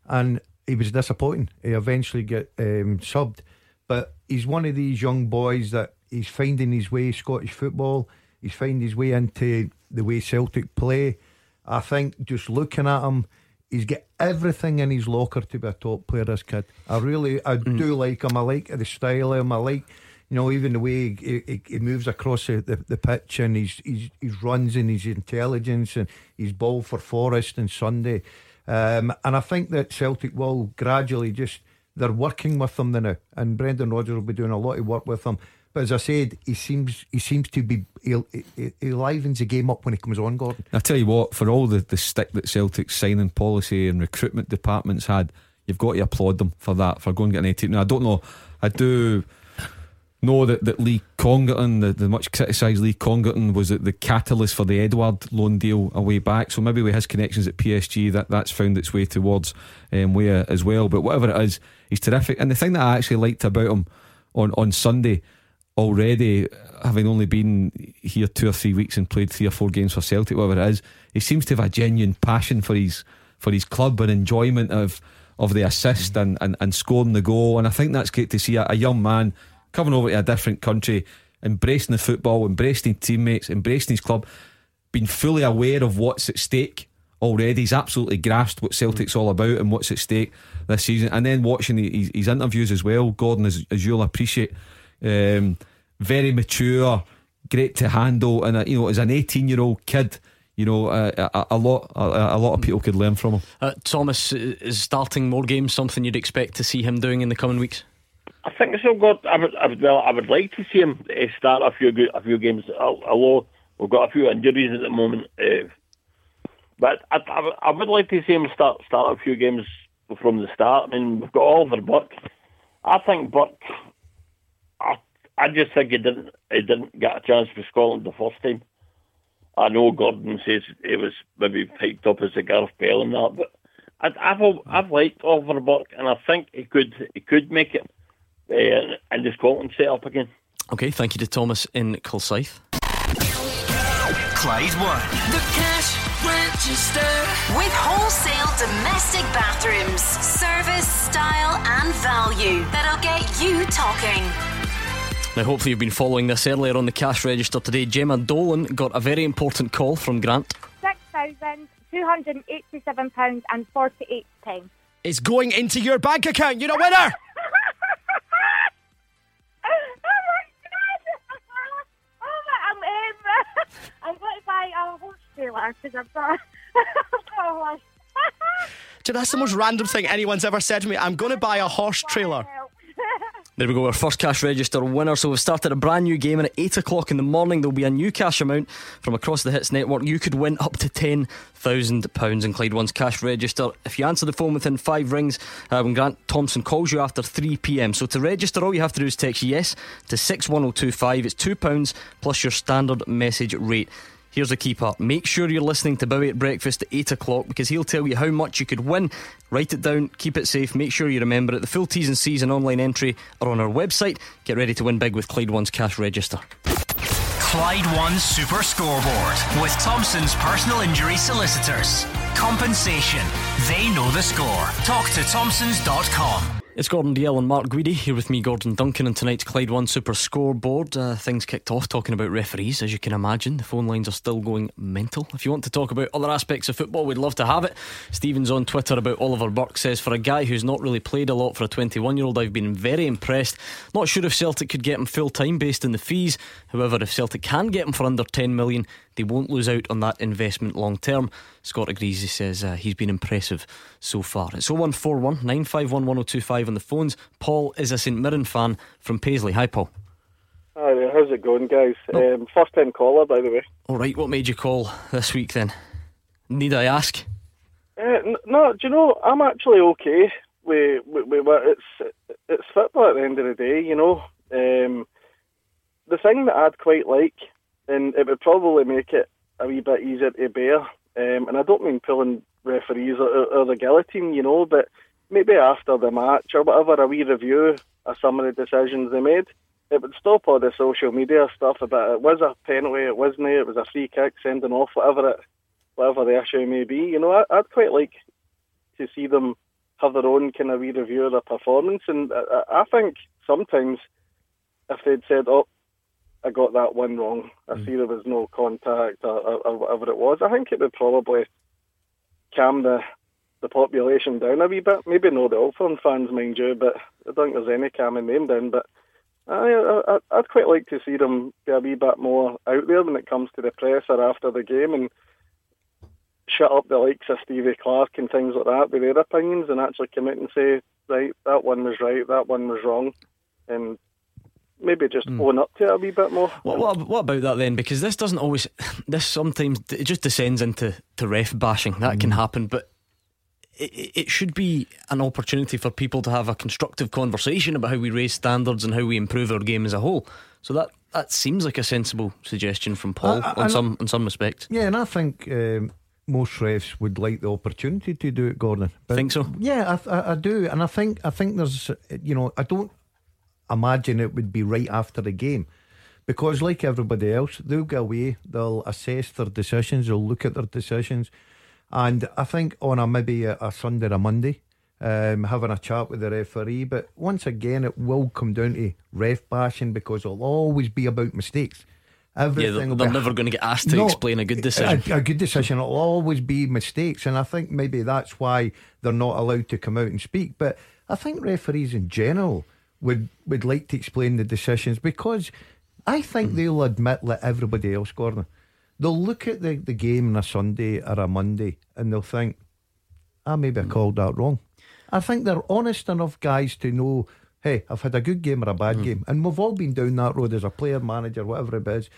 And he was disappointing. He eventually get um, subbed, but he's one of these young boys that he's finding his way Scottish football. He's finding his way into the way Celtic play. I think just looking at him, he's got everything in his locker to be a top player. This kid, I really, I do like him. I like the style of him. I like, you know, even the way he, he, he moves across the, the, the pitch and his, his his runs and his intelligence and his ball for Forest and Sunday. Um, and I think that Celtic will gradually just they're working with him now, and Brendan Rodgers will be doing a lot of work with him. But as I said, he seems he seems to be he, he, he livens the game up when he comes on, Gordon. I tell you what, for all the, the stick that Celtic's signing policy and recruitment departments had, you've got to applaud them for that, for going and getting 18. Now, I don't know, I do know that, that Lee Congerton, the, the much criticised Lee Congerton, was the, catalyst for the Edouard loan deal a way back. So maybe with his connections at PSG, that, that's found its way towards um, Weah as well. But whatever it is, he's terrific. And the thing that I actually liked about him on, on Sunday, already having only been here two or three weeks and played three or four games for Celtic, whatever it is, he seems to have a genuine passion for his for his club and enjoyment of of the assist and, and, and scoring the goal. And I think that's great to see a, a young man coming over to a different country, embracing the football, embracing teammates, embracing his club, being fully aware of what's at stake already. He's absolutely grasped what Celtic's all about and what's at stake this season. And then watching his, his interviews as well, Gordon, as, as you'll appreciate, um, very mature, great to handle, and uh, you know, as an eighteen-year-old kid, you know, uh, a, a lot, a, a lot of people could learn from him. Uh, Thomas, uh, is starting more games something you'd expect to see him doing in the coming weeks? I think so. God, I would, I would, well, I would like to see him uh, start a few good, a few games. al- Although we've got a few injuries at the moment, uh, but I, I, would- I would like to see him start start a few games from the start. I mean, we've got Oliver Burke. I think Burke. I, I just think he didn't he didn't get a chance for Scotland the first time. I know Gordon says it was maybe picked up as a Gareth Bale and that, but I, I've I've liked Oliver Burke, and I think he could he could make it uh, in the Scotland setup again. Okay, thank you to Thomas in Kilsyth. Clyde One. The cash register. With wholesale domestic bathrooms, service, style, and value that'll get you talking. Now, hopefully, you've been following this earlier on the cash register today. Gemma Dolan got a very important call from Grant. £6,287 and 48 pence. It's going into your bank account. You're a winner. Oh my, I'm, um, I'm going to buy a horse trailer. trailer because I've got, I've got a horse. Do you know, that's the most random thing anyone's ever said to me. I'm going to buy a horse trailer. There we go, our first cash register winner. So we've started a brand new game, and at 8 o'clock in the morning, there'll be a new cash amount from across the Hits Network. You could win up to £10,000 in Clyde One's cash register. If you answer the phone within five rings, uh, when Grant Thompson calls you after 3 pm. So to register, all you have to do is text yes to 61025. It's £2 plus your standard message rate. Here's key part. Make sure you're listening to Bowie at breakfast at 8 o'clock because he'll tell you how much you could win. Write it down, keep it safe, make sure you remember it. The full T's and C's and online entry are on our website. Get ready to win big with Clyde One's cash register. Clyde One Super Scoreboard with Thompson's personal injury solicitors. Compensation. They know the score. Talk to Thompsons.com. It's Gordon Dalziel and Mark Guidi here with me, Gordon Duncan, and tonight's Clyde One Super Scoreboard. Uh, things kicked off talking about referees, as you can imagine. The phone lines are still going mental. If you want to talk about other aspects of football, we'd love to have it. Stephen's on Twitter about Oliver Burke says, For a guy who's not really played a lot for a 21 year old, I've been very impressed. Not sure if Celtic could get him full time based on the fees. However, if Celtic can get him for under 10 million, they won't lose out on that investment long term. Scott agrees. He says uh, he's been impressive so far. It's 0141 951 1025 on the phones. Paul is a St Mirren fan from Paisley. Hi, Paul. Hi there, how's it going, guys? Um, first time caller, by the way. All right, what made you call this week then? Need I ask? Uh, n- no, do you know, I'm actually okay with, with, with it's, it's football at the end of the day, you know. Um, the thing that I'd quite like, and it would probably make it a wee bit easier to bear, um, and I don't mean pulling referees or, or the guillotine, you know, but maybe after the match or whatever, a wee review of some of the decisions they made. It would stop all the social media stuff about it was a penalty, it wasn't, it was a free kick, sending off, whatever it, whatever the issue may be. You know, I, I'd quite like to see them have their own kind of wee review of their performance, and I, I think sometimes if they'd said, "Oh, I got that one wrong. I mm. see there was no contact or, or, or whatever it was. I think it would probably calm the the population down a wee bit. Maybe not the Old Firm fans, mind you, but I don't think there's any calming them down. But I, I, I'd quite like to see them be a wee bit more out there when it comes to the press or after the game and shut up the likes of Stevie Clarke and things like that with their opinions and actually come out and say, right, that one was right, that one was wrong, and maybe just Mm. own up to it a wee bit more. What, what, what about that then? Because this doesn't always, this sometimes it just descends into to ref bashing. That can happen, but it, it- it should be an opportunity for people to have a constructive conversation about how we raise standards and how we improve our game as a whole. So that that seems like a sensible suggestion from Paul I- I- on some in some respects. Yeah, and I think um, most refs would like the opportunity to do it, Gordon. Think so? Yeah, I, I, I do, and I think I think there's, you know, I don't imagine it would be right after the game. Because, like everybody else, they'll go away, they'll assess their decisions, they'll look at their decisions. And I think on a maybe a, a Sunday or a Monday, um, having a chat with the referee. But once again, it will come down to ref bashing because it'll always be about mistakes. Yeah, Everything they're, they're be- never going to get asked to No, explain a good decision. A, a good decision. It'll always be mistakes, and I think maybe that's why they're not allowed to come out and speak. But I think referees in general would would like to explain the decisions because I think hmm. they'll admit, like everybody else, Gordon, they'll look at the, the game on a Sunday or a Monday and they'll think, ah, maybe I hmm. called that wrong. I think they're honest enough guys to know, hey, I've had a good game or a bad hmm. game. And we've all been down that road as a player, manager, whatever it is.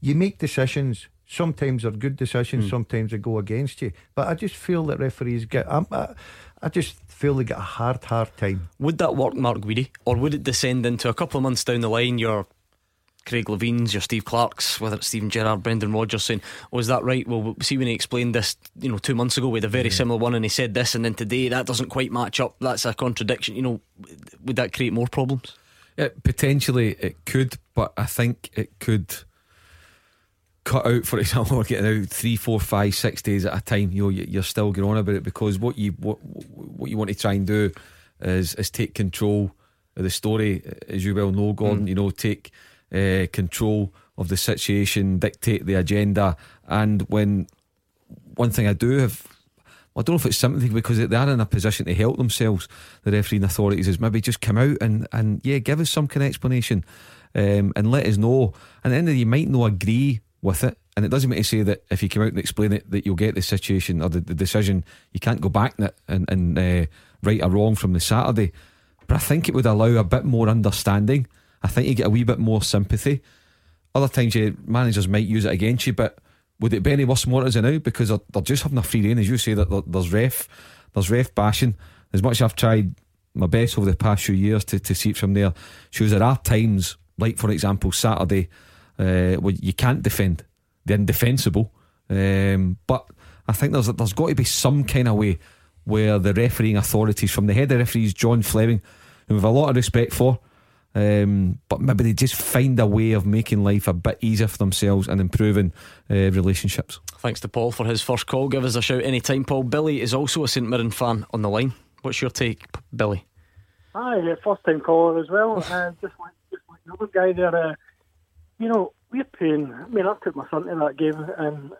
You make decisions. Sometimes they're good decisions, sometimes they go against you. But I just feel that referees get, I'm, I, I just feel they get a hard, hard time. Would that work, Mark Guidi, or would it descend into a couple of months down the line? Your Craig Levein's, your Steve Clarke's, whether it's Steven Gerrard, Brendan Rodgers saying, oh, "Was that right?" Well, see when he explained this, you know, two months ago with a very similar one, and he said this, and then today that doesn't quite match up. That's a contradiction. You know, would that create more problems? It, potentially it could, but I think it could cut out, for example, we're getting out three, four, five, six days at a time. You know, you- you're still going on about it because what you what what you want to try and do is is take control of the story, as you well know, Gordon. You know, take uh, control of the situation, dictate the agenda, and when one thing I do have. I don't know if it's sympathy because they are in a position to help themselves. The refereeing authorities is maybe just come out and, and yeah, give us some kind of explanation um, and let us know. And then the end of the day, you might not agree with it, and it doesn't mean to say that if you come out and explain it, that you'll get the situation or the, the decision. You can't go back and, and, and uh, right or wrong from the Saturday. But I think it would allow a bit more understanding. I think you get a wee bit more sympathy. Other times, your managers might use it against you, but would it be any worse than what it now? Because they're, they're just having a free rein, as you say, that there's ref, there's ref bashing. As much as I've tried my best over the past few years to, to see it from there, shows there are times, like for example, Saturday, uh, where you can't defend the indefensible. Um, but I think there's there's got to be some kind of way where the refereeing authorities, from the head of referees, John Fleming, who we have a lot of respect for, um, but maybe they just find a way of making life a bit easier for themselves and improving uh, relationships. Thanks to Paul for his first call. Give us a shout anytime, Paul. Billy is also a St Mirren fan on the line. What's your take, Billy? Hi, first time caller as well. Uh, just like just like the other guy there, uh, you know, we're paying. I mean, I took my son to that game, and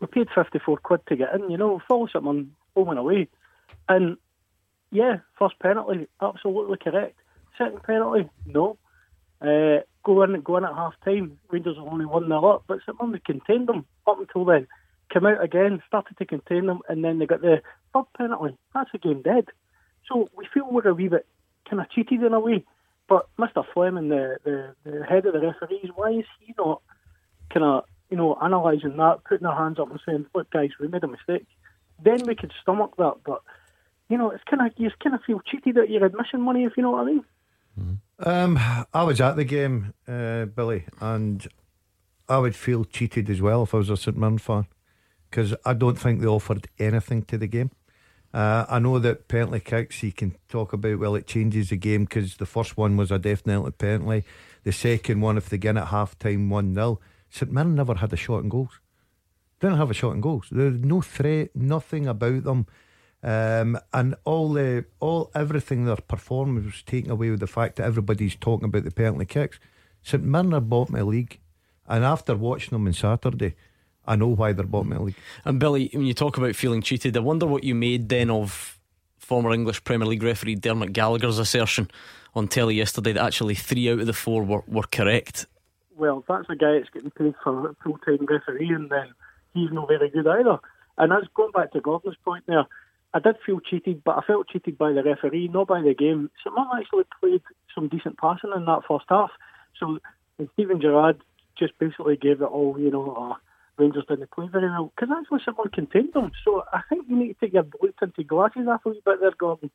we paid fifty four quid to get in. You know, Fellowship on home and away, and yeah, first penalty, absolutely correct. Second penalty, no. Uh, go in, go in at half time. Rangers have only one 0 up, but St Mirren contained them up until then. Come out again, started to contain them, and then they got the third penalty. That's the game dead. So we feel we're a wee bit kind of cheated in a way. But Mr. Fleming, the, the, the head of the referees, why is he not kind of, you know, analysing that, putting their hands up and saying, look, guys, we made a mistake? Then we could stomach that. But, you know, it's kind of, you kind of feel cheated at your admission money, if you know what I mean. Um, I was at the game, uh, Billy, and I would feel cheated as well if I was a St Mirren fan because I don't think they offered anything to the game. Uh, I know that penalty kicks you can talk about. Well, it changes the game because the first one was a definitely penalty. The second one, if they get at half time one 0 St Mirren never had a shot in goals. Didn't have a shot in goals. There's no threat, nothing about them. Um, and all the all everything their performance was taken away with the fact that everybody's talking about the penalty kicks. St Mirren are bottom of the league, and after watching them on Saturday, I know why they're bottom of the league. And Billy, when you talk about feeling cheated, I wonder what you made then of former English Premier League referee Dermot Gallagher's assertion on telly yesterday that actually three out of the four were, were correct. Well, that's a guy that's getting paid for full time referee, and then he's not very good either. And that's going back to Gordon's point there. I did feel cheated, but I felt cheated by the referee, not by the game. Someone actually played some decent passing in that first half. So Steven Gerrard just basically gave it all, you know, uh, Rangers didn't play very well because actually someone contained them. So I think you need to take your blue tinted glasses off a wee bit there, Gordon.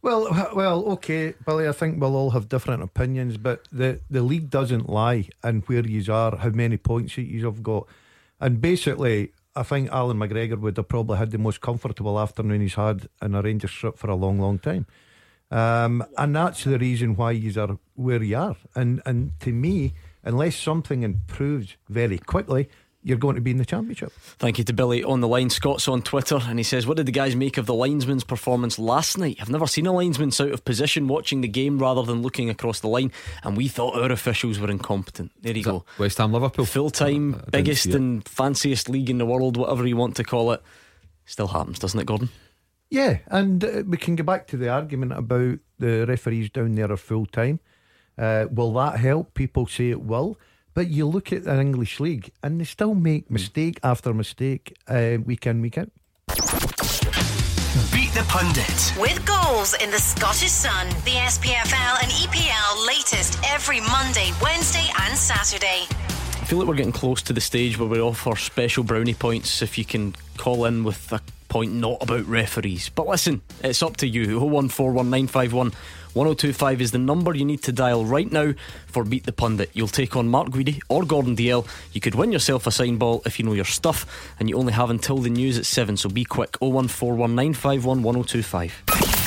Well, well, okay, Billy. I think we'll all have different opinions, but the the league doesn't lie and where you are, how many points you have got, and basically, I think Allan McGregor would have probably had the most comfortable afternoon he's had in a Rangers strip for a long, long time. Um, and that's the reason why you are where you are. And and to me, unless something improves very quickly, you're going to be in the championship. Thank you to Billy on the line. Scott's on Twitter and he says, What did the guys make of the linesman's performance last night? I've never seen a linesman out of position watching the game rather than looking across the line, and we thought our officials were incompetent. There you Is go. that West Ham Liverpool. Full time, I biggest and fanciest league in the world, whatever you want to call it. Still happens, doesn't it, Gordon? Yeah, and uh, we can go back to the argument about the referees down there are full time. Uh, will that help? People say it will. But you look at an English league and they still make mistake after mistake uh, week in, week out. Beat the Pundit. With goals in the Scottish Sun, the SPFL and EPL latest every Monday, Wednesday, and Saturday. I feel like we're getting close to the stage where we offer special brownie points if you can call in with a point not about referees. But listen, it's up to you. 0141951 1025 is the number you need to dial right now for Beat the Pundit. You'll take on Mark Guidi or Gordon Dalziel. You could win yourself a sign ball if you know your stuff, and you only have until the news at 7, so be quick. 0141951 1025.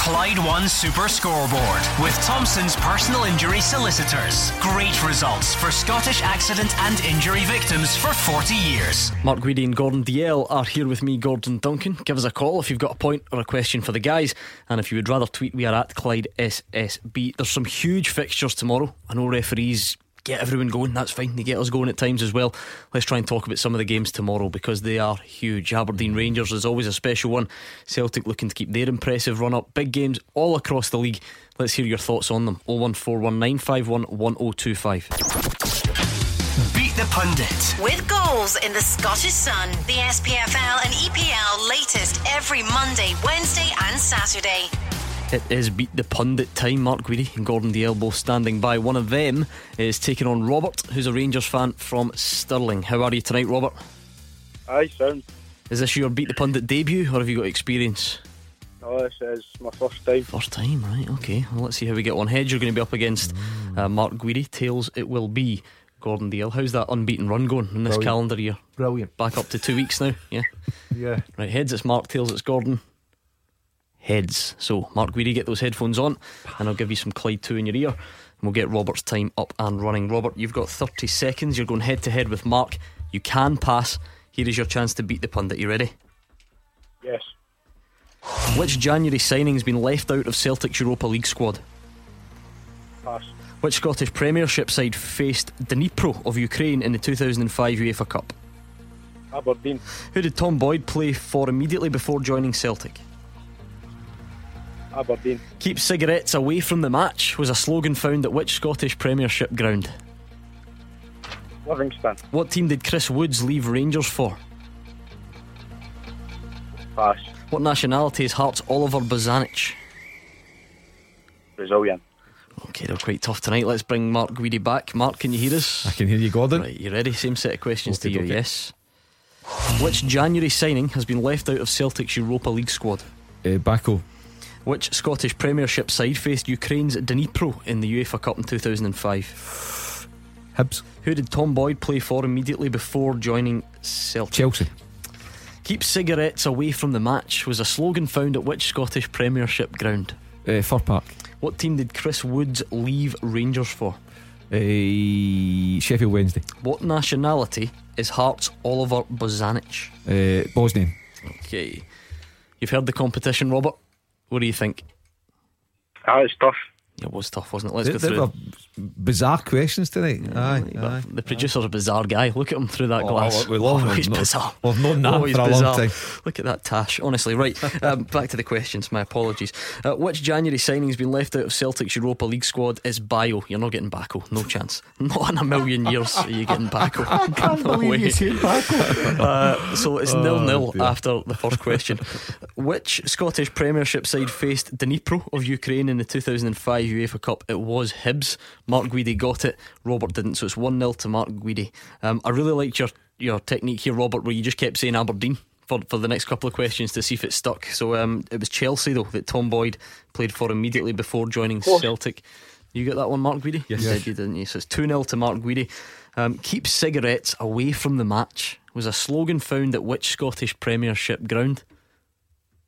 Clyde One Super Scoreboard with Thompson's personal injury solicitors. Great results for Scottish accident and injury victims for 40 years. Mark Guidi and Gordon Dalziel are here with me, Gordon Duncan. Give us a call if you've got a point or a question for the guys. And if you would rather tweet, we are at Clyde SSB. There's some huge fixtures tomorrow. I know referees get everyone going, that's fine. They get us going at times as well. Let's try and talk about some of the games tomorrow because they are huge. Aberdeen Rangers is always a special one. Celtic looking to keep their impressive run up. Big games all across the league. Let's hear your thoughts on them. 01419511025. Beat the Pundit. With goals in the Scottish Sun, the SPFL and EPL latest every Monday, Wednesday, and Saturday. It is Beat the Pundit time. Mark Guidi and Gordon Dalziel both standing by. One of them is taking on Robert, who's a Rangers fan from Stirling. How are you tonight, Robert? Aye, sound. Is this your Beat the Pundit debut, or have you got experience? No, this is my first time. First time, right? Okay. Well, let's see how we get on. Heads, you're going to be up against uh, Mark Guidi. Tails, it will be Gordon Dalziel. How's that unbeaten run going in this Brilliant. calendar year? Brilliant. Back up to two weeks now. Yeah. Yeah. Right. Heads, it's Mark. Tails, it's Gordon. Heads. So, Mark Guidi, get those headphones on, and I'll give you some Clyde 2 in your ear. And we'll get Robert's time up and running. Robert, you've got 30 seconds. You're going head to head with Mark. You can pass. Here is your chance to beat the pundit. You ready? Yes. Which January signing's been left out of Celtic's Europa League squad? Pass. Which Scottish Premiership side faced Dnipro of Ukraine in the 2005 UEFA Cup? Aberdeen. Who did Tom Boyd play for immediately before joining Celtic? Aberdeen. Keep cigarettes away from the match was a slogan found at which Scottish Premiership ground? Livingston. What team did Chris Woods leave Rangers for? Pass. What nationality is Hearts Oliver Bozanic? Brazilian. Okay, they're quite tough tonight. Let's bring Mark Guidi back. Mark, can you hear us? I can hear you, Gordon. Right, you ready? Same set of questions to you, okay. yes. Which January signing has been left out of Celtic's Europa League squad? Uh, Bako. Which Scottish Premiership side faced Ukraine's Dnipro in the UEFA Cup in 2005? Hibs. Who did Tom Boyd play for immediately before joining Celtic? Chelsea. Keep cigarettes away from the match was a slogan found at which Scottish Premiership ground? Uh, Fir Park. What team did Chris Woods leave Rangers for? Uh, Sheffield Wednesday. What nationality is Hearts Oliver Bozanic? Uh, Bosnian. Okay. You've heard the competition, Robert. What do you think? Ah, it's tough. It was tough, wasn't it? Let's They- go through. were bizarre questions tonight. Aye, aye. The producer's a bizarre guy. Look at him through that Oh, glass. we love him. Always No- bizarre. we've known that Always for a long time. Look at that tash. Honestly, right. Um, back to the questions. My apologies. Uh, which January signing's been left out of Celtic's Europa League squad is Bayo. You're not getting Bako. No chance. Not in a million years are you getting Bako. I can't No believe way. you said Bako. Uh, so it's Oh, nil nil after the first question. Which Scottish Premiership side faced Dnipro of Ukraine in the 2005 UEFA Cup? It was Hibs. Mark Guidi got it. Robert didn't. So it's one 0 to Mark Guidi. Um, I really liked your your technique here, Robert, where you just kept saying Aberdeen. For, for the next couple of questions to see if it stuck. So um, it was Chelsea though that Tom Boyd played for immediately before joining course. Celtic. You got that one, Mark Guidi? Yes. You Yes. did, you didn't you? So it's 2 0 to Mark Guidi. Um, keep cigarettes away from the match was a slogan found at which Scottish Premiership ground?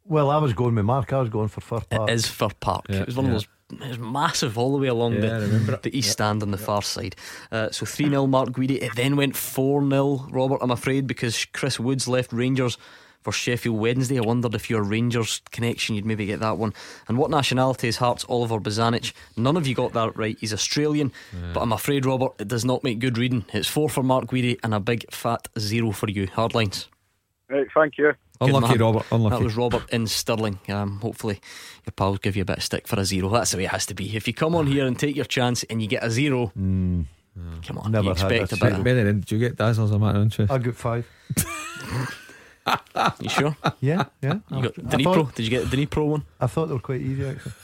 Well, I was going with Mark. I was going for Fir Park. It is Fir Park. Yeah, it was one yeah. of those. It was massive all the way along Yeah, the, the east stand on the far side. Uh, so 3 0 Mark Guidi. It then went 4 0 Robert, I'm afraid, because Chris Woods left Rangers for Sheffield Wednesday. I wondered if your Rangers connection, you'd maybe get that one. And what nationality is Hearts Oliver Bozanic? None of you got that right. He's Australian, but I'm afraid, Robert, it does not make good reading. It's 4 for Mark Guidi and a big fat zero for you. Hardlines. Right, thank you. Good Unlucky, man. Robert. Unlucky. That was Robert in Stirling. Um, hopefully, your pals give you a bit of stick for a zero. That's the way it has to be. If you come on here and take your chance and you get a zero, come on, Never you had expect a a bit. zero. Better than, did you get Dazzles a matter of interest? I got five. You sure? Yeah, yeah. You got I Dnipro? thought- Did you get the Dnipro one? I thought they were quite easy actually.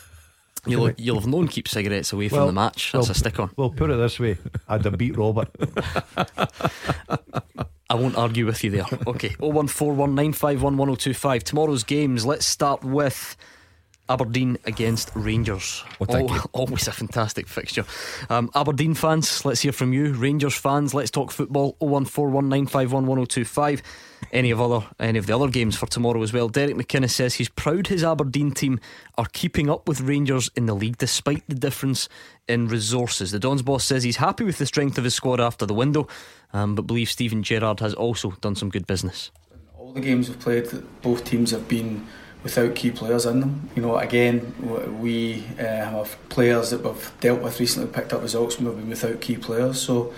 You'll, you'll have known keep cigarettes away from the match. That's well, a stick on. Well, put it this way: I'd have beat Robert. I won't argue with you there. Okay, 01419511025. Tomorrow's games. Let's start with Aberdeen against Rangers. Oh, thank. Always a fantastic fixture. Um, Aberdeen fans, let's hear from you. Rangers fans, let's talk football. 01419511025. Any of other any of the other games for tomorrow as well. Derek McInnes says he's proud his Aberdeen team are keeping up with Rangers in the league despite the difference in resources. The Dons boss says he's happy with the strength of his squad after the window, um, but believes Steven Gerrard has also done some good business. all the games we've played, both teams have been without key players in them. You know, again, we uh, have players that we've dealt with recently, picked up results when we've been without key players. So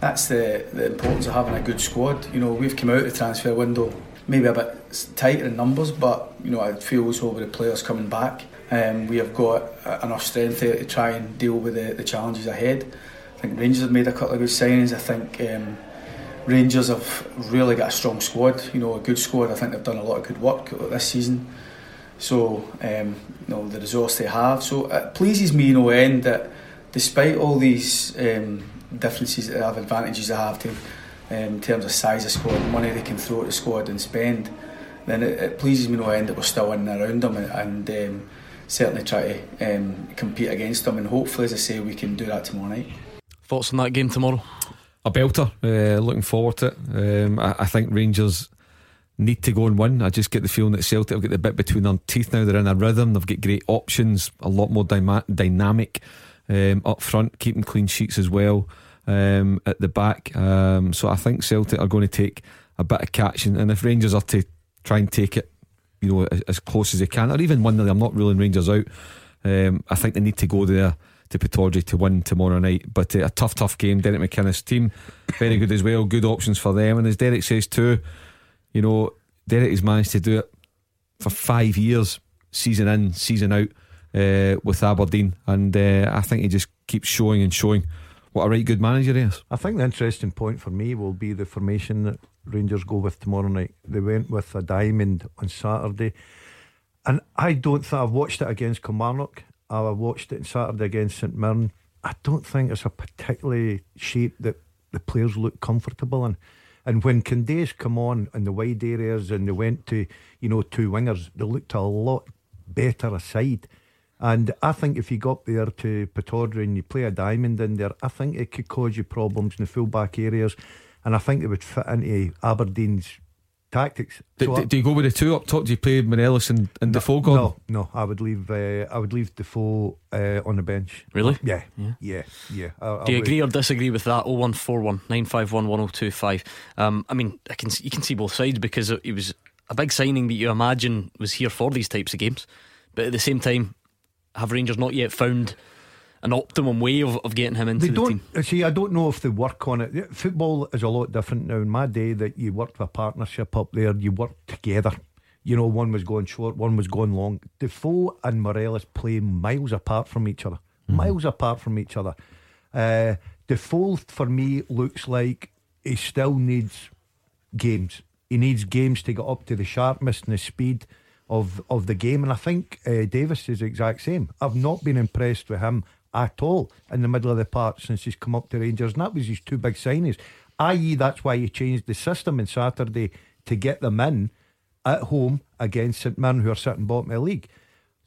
that's the, the importance of having a good squad. You know, we've come out of the transfer window maybe a bit tighter in numbers, but you know, I feel as though with the players coming back, um, we have got enough strength there to try and deal with the, the challenges ahead. I think Rangers have made a couple of good signings. I think um, Rangers have really got a strong squad, you know, a good squad. I think they've done a lot of good work this season. So, um, you know, the resource they have. So it pleases me no end that despite all these um, differences that have, advantages they have to, um, in terms of size of squad, money they can throw at the squad and spend, then it, it pleases me no end that we're still in and around them and, and um, certainly try to um, compete against them. And hopefully, as I say, we can do that tomorrow night. Thoughts on that game tomorrow? A belter. Uh, looking forward to it. Um, I, I think Rangers need to go and win. I just get the feeling that Celtic have got the bit between their teeth now. They're in a rhythm. They've got great options, a lot more dyma- dynamic um, up front, keeping clean sheets as well um, at the back. Um, so I think Celtic are going to take a bit of catching, and if Rangers are to try and take it, you know, as, as close as they can, or even one I'm not ruling Rangers out. Um, I think they need to go there to Pittodrie to win tomorrow night. But uh, a tough, tough game. Derek McInnes' team, very good as well. Good options for them. And as Derek says too, you know, Derek has managed to do it for five years, season in, season out, uh, with Aberdeen. And uh, I think he just keeps showing and showing what a right good manager he is. I think the interesting point for me will be the formation that Rangers go with tomorrow night. They went with a diamond on Saturday. And I don't think I've watched it against Kilmarnock. I've watched it on Saturday against St Mirren. I don't think it's a particularly shape that the players look comfortable in. And when Candeias come on in the wide areas and they went to, you know, two wingers, they looked a lot better aside. And I think if you go up there to Pittodrie and you play a diamond in there, I think it could cause you problems in the full back areas. And I think it would fit into Aberdeen's tactics. Do, So do, do you go with the two up top? Do you play Morelos and, and Defoe Gordon? No, no, I would leave. Uh, I would leave Defoe uh, on the bench. Really? Yeah, Yeah. yeah, yeah. I- I Do you would. agree or disagree with that? 0141 951 1025. Um, I mean, I can you can see both sides because it was a big signing that you imagine was here for these types of games. But at the same time, have Rangers not yet found an optimum way of, of getting him into They the team? don't see. I don't know if they work on it. Football is a lot different now. In my day, that you worked with a partnership up there, you worked together. You know, one was going short, one was going long. Defoe and Morelos play miles apart from each other. Miles apart from each other. Uh, Defoe, for me, looks like he still needs games. He needs games to get up to the sharpness and the speed of of the game. And I think uh, Davis is the exact same. I've not been impressed with him at all in the middle of the park since he's come up to Rangers, and that was his two big signings. I.e., that's why he changed the system on Saturday to get them in at home against St Mirren, who are sitting bottom of the league.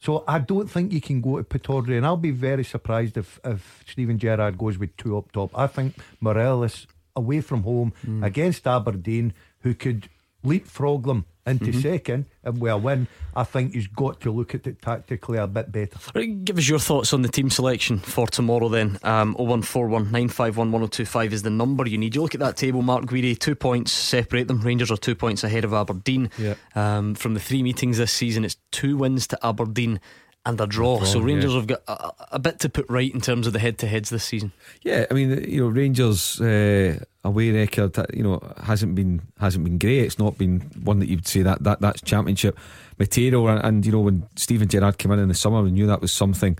So I don't think you can go to Pittodrie, and I'll be very surprised if, if Steven Gerrard goes with two up top. I think Morelos away from home against Aberdeen, who could leapfrog them into Mhm. second and a win. I think he's got to look at it tactically a bit better. Right, give us your thoughts on the team selection for tomorrow then. Um, 0141 951 1025 is the number you need. You look at that table, Mark Guidi, two points separate them. Rangers are two points ahead of Aberdeen. Yeah. Um, from the three meetings this season, it's two wins to Aberdeen and a draw. draw, so Rangers yeah. have got a, a bit to put right in terms of the head to heads this season. Yeah, I mean, you know, Rangers uh, away record, uh, you know, hasn't been hasn't been great. It's not been one that you'd say that that that's championship material. And, and you know, when Steven Gerrard came in in the summer, we knew that was something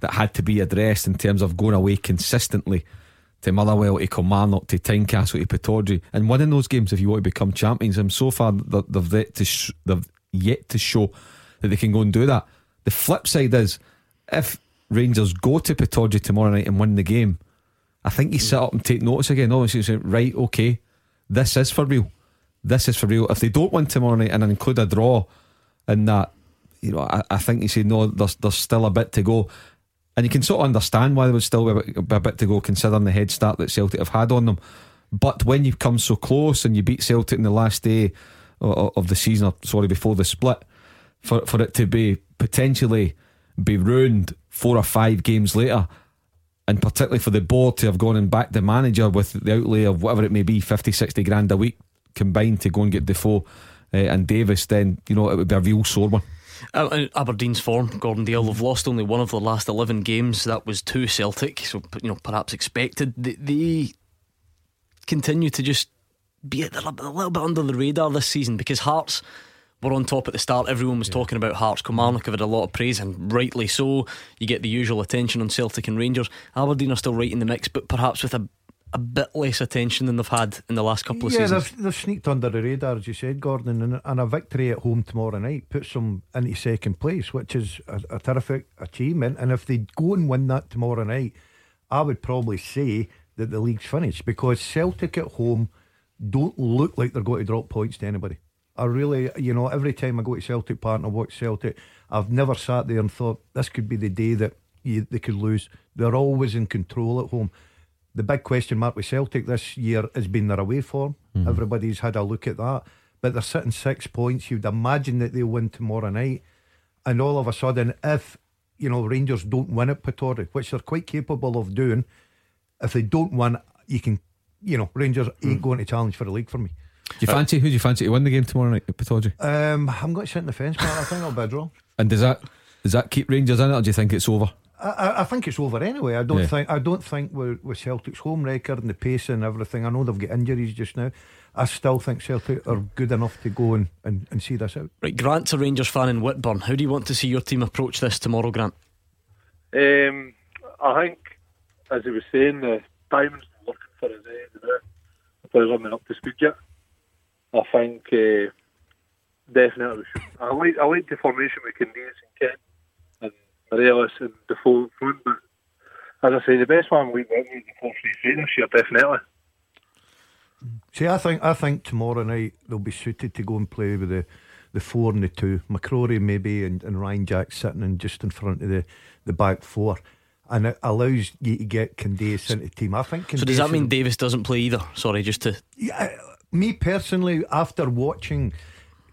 that had to be addressed in terms of going away consistently to Motherwell, to Kilmarnock, to Tynecastle, to Pittodrie, and winning those games if you want to become champions. And so far, they- they've yet to sh- they've yet to show that they can go and do that. The flip side is if Rangers go to Pittodrie tomorrow night and win the game, I think you sit up and take notice again. Obviously, you say, right, okay, this is for real. This is for real. If they don't win tomorrow night and include a draw in that, you know, I, I think you say, no, there's, there's still a bit to go. And you can sort of understand why there would still be a, bit, a bit to go considering the head start that Celtic have had on them. But when you come so close and you beat Celtic in the last day of, of the season, or sorry, before the split, for, for it to be potentially be ruined four or five games later, and particularly for the board to have gone and backed the manager with the outlay of whatever it may be 50, 60 grand a week combined to go and get Defoe uh, and Davis, then you know it would be a real sore one. Uh, Aberdeen's form, Gordon Dalziel, have lost only one of the last 11 games. That was to Celtic, so you know perhaps expected. They, they continue to just be a little, a little bit under the radar this season because Hearts were on top at the start. Everyone was talking about Hearts. Kilmarnock have had a lot of praise, and rightly so. You get the usual attention on Celtic and Rangers. Aberdeen are still right in the mix, but perhaps with a a bit less attention than they've had in the last couple of yeah, seasons. they've, they've sneaked under the radar, as you said, Gordon, and, and a victory at home tomorrow night puts them into second place, which is a, a terrific achievement. And if they go and win that tomorrow night, I would probably say that the league's finished because Celtic at home don't look like they're going to drop points to anybody. I really, you know, every time I go to Celtic Park and I watch Celtic, I've never sat there and thought this could be the day that you, they could lose. They're always in control at home. The big question mark with Celtic this year has been their away form. Mhm. Everybody's had a look at that. But they're sitting six points. You'd imagine that they'll win tomorrow night. And all of a sudden, if, you know, Rangers don't win at Pittodrie, which they're quite capable of doing, if they don't win, you can, you know, Rangers ain't going to challenge for the league for me. Do you fancy who do you fancy to win the game tomorrow night at Pittodrie? Um, I'm going to sit in the fence, man. I think I'll be a draw. And does that does that keep Rangers in it, or do you think it's over? I, I- I think it's over anyway. I don't Yeah. think I don't think with, with Celtic's home record and the pace and everything. I know they've got injuries just now. I still think Celtic are good enough to go and, and, and see this out. Right, Grant's a Rangers fan in Whitburn. How do you want to see your team approach this tomorrow, Grant? Um, I think, as he was saying, the Diamonds are looking for his end. The players aren't up to speed yet. I think uh, definitely. We should. I like I like the formation with Candeias and Kent and Morelos and Defoe up front, but as I say, the best one we win is the four three three this year, definitely. See, I think I think tomorrow night they'll be suited to go and play with the, the four and the two. McCrorie maybe and, and Ryan Jack sitting in just in front of the, the back four. And it allows you to get Candeias into the team. I think So does that mean Davis doesn't play either? Sorry, just to Yeah, me personally, after watching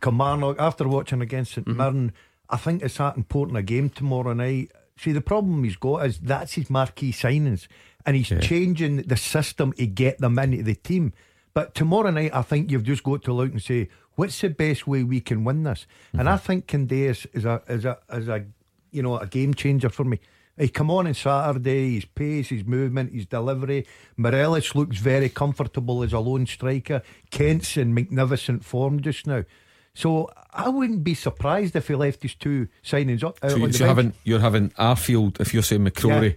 Kilmarnock, after watching against Mm-hmm. St Mirren, I think it's that important a game tomorrow night. See, the problem he's got is that's his marquee signings, and he's changing the system to get them into the team. But tomorrow night, I think you've just got to look and say, what's the best way we can win this? And I think Candeias is a is a is a you know a game changer for me. He come on on Saturday, his pace, his movement, his delivery. Morelos looks very comfortable as a lone striker. Kent's in magnificent form just now. So I wouldn't be surprised if he left his two signings up. Out So, on you, the so you're bench. having you're having Arfield if you're saying McCrorie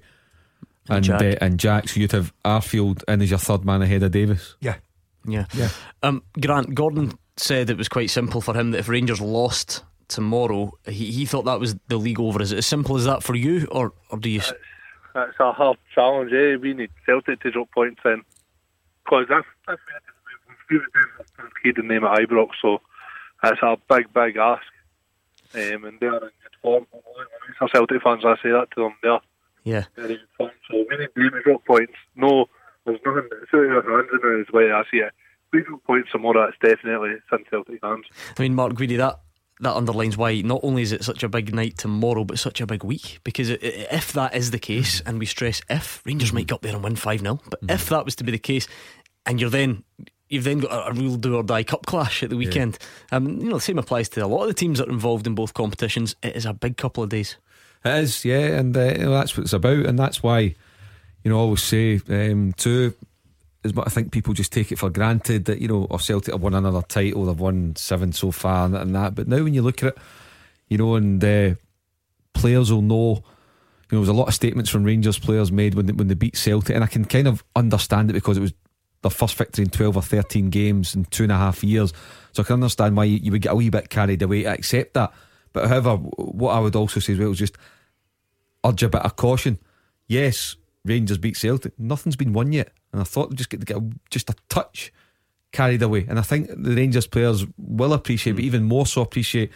Yeah. and Jack. uh, and Jack, so you'd have Arfield in as your third man ahead of Davis. Yeah. Yeah. Yeah. Um, Grant Gordon said it was quite simple for him that if Rangers lost tomorrow, he, he thought that was the league over. Is it as simple as that for you, or or do you? s- That's a hard challenge, eh? We need Celtic to drop points in. Because if, if we kid the name at Ibrox, so that's a big, big ask. Um, and they're in good form. For Celtic fans, I say that to them. They're Yeah. very good form. So we need them to drop points. No, there's nothing. It's out of our hands now, is the way I see it. We drop points tomorrow, it's definitely it's in Celtic hands. I mean, Mark Guidi, that that underlines why not only is it such a big night tomorrow, but such a big week. Because if that is the case, and we stress if Rangers might go up there and win five 0 but if that was to be the case, and you're then you've then got a, a real do or die cup clash at the weekend. Um, you know, the same applies to a lot of the teams that are involved in both competitions. It is a big couple of days. It is, yeah, and uh, you know, that's what it's about, and that's why you know I always say um, too. What I think people just take it for granted that you know, or Celtic have won another title, they've won seven so far, and, and that. But now when you look at it, you know, and uh, players will know. You know, there was a lot of statements from Rangers players made when they, when they beat Celtic, and I can kind of understand it because it was their first victory in twelve or thirteen games in two and a half years. So I can understand why you, you would get a wee bit carried away. I accept that, but however, what I would also say as well is just urge a bit of caution. Yes, Rangers beat Celtic. Nothing's been won yet, and I thought just get get a, just a touch carried away. And I think the Rangers players will appreciate, but mm. even more so appreciate,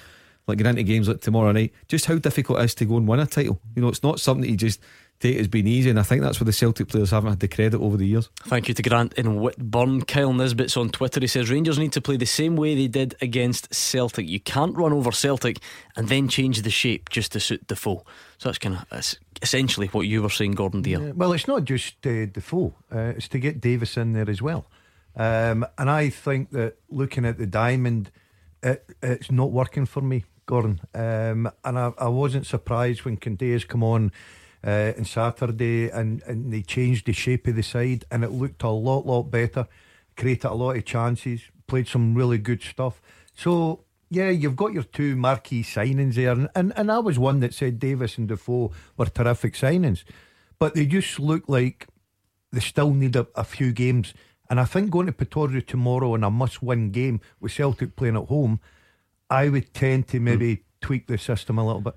like getting into games like tomorrow night, just how difficult it is to go and win a title. You know, it's not something that you just take has been easy, and I think that's where the Celtic players haven't had the credit over the years. Thank you to Grant in Whitburn. Kyle Nisbet's on Twitter. He says Rangers need to play the same way they did against Celtic. You can't run over Celtic and then change the shape just to suit the foe. So that's kind of that's essentially what you were saying, Gordon Dalziel. Yeah, well, it's not just uh, Defoe, uh, it's to get Davis in there as well. Um, and I think that looking at the diamond, it, it's not working for me, Gordon. Um, and I, I wasn't surprised when Candeias come on uh, on Saturday and, and they changed the shape of the side and it looked a lot, lot better, created a lot of chances, played some really good stuff. So, yeah, you've got your two marquee signings there. And, and, and I was one that said Davis and Defoe were terrific signings. But they just look like they still need a, a few games. And I think going to Pittodrie tomorrow in a must-win game with Celtic playing at home, I would tend to maybe tweak the system a little bit.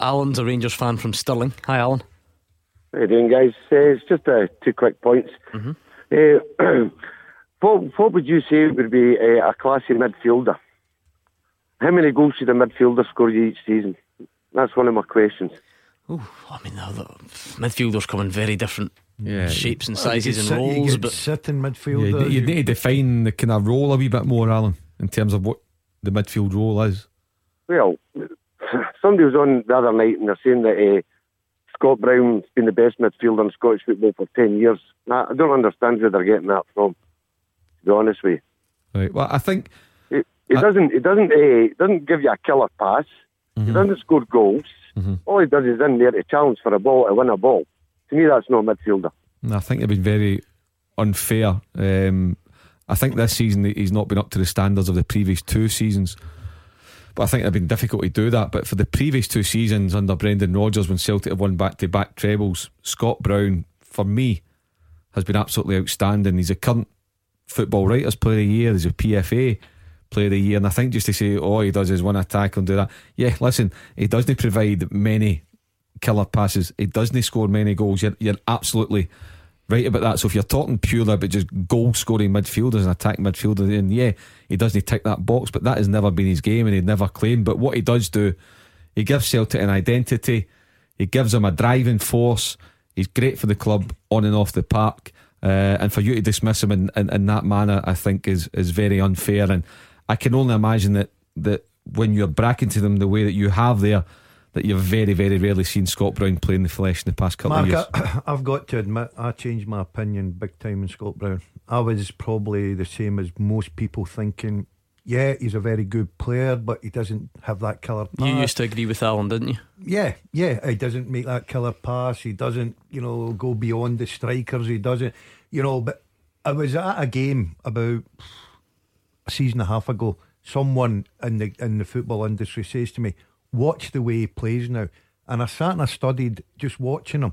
Alan's a Rangers fan from Stirling. Hi, Alan. How you doing, guys? Uh, it's just uh, two quick points. Uh, what, what would you say would be uh, a classy midfielder? How many goals should a midfielder score each season? That's one of my questions. Ooh, I mean, the, the midfielders come in very different Yeah. shapes and Well, you sizes and sit- you roles, but sit in Yeah, midfielder. you, you need to define the kind of role a wee bit more, Alan, in terms of what the midfield role is. Well, somebody was on the other night and they're saying that uh, Scott Brown's been the best midfielder in Scottish football for 10 years. I don't understand where they're getting that from, to be honest with you. Right. Well, I think He, he doesn't. He doesn't. Uh, doesn't give you a killer pass. Mm-hmm. He doesn't score goals. All he does is in there to challenge for a ball to win a ball. To me, that's not a midfielder. I think they've been very unfair. Um, I think this season he's not been up to the standards of the previous two seasons. But I think it's been difficult to do that. But for the previous two seasons under Brendan Rodgers, when Celtic have won back to back trebles, Scott Brown, for me, has been absolutely outstanding. He's a current football writers player of the year, he's a PFA player of the year. And I think just to say, all he does is one attack and do that. Yeah, listen, he doesn't provide many killer passes, he doesn't score many goals. You're, you're absolutely right about that. So if you're talking purely about just goal scoring midfielders and attacking midfielders, then yeah, he doesn't tick that box, but that has never been his game and he'd never claimed. But what he does do, he gives Celtic an identity, he gives them a driving force. He's great for the club on and off the park. Uh, and for you to dismiss him in, in, in that manner, I think is is very unfair. And I can only imagine that that when you're bracketing them the way that you have there, that you've very, very rarely seen Scott Brown play in the flesh in the past couple Mark, of years. I, I've got to admit, I changed my opinion big time on Scott Brown. I was probably the same as most people thinking, yeah, he's a very good player, but he doesn't have that killer pass. you used to agree with Alan, didn't you? Yeah, yeah, he doesn't make that killer pass. He doesn't, you know, go beyond the strikers. He doesn't, you know. But I was at a game about a season and a half ago. Someone in the in the football industry says to me, "Watch the way he plays now." And I sat and I studied just watching him,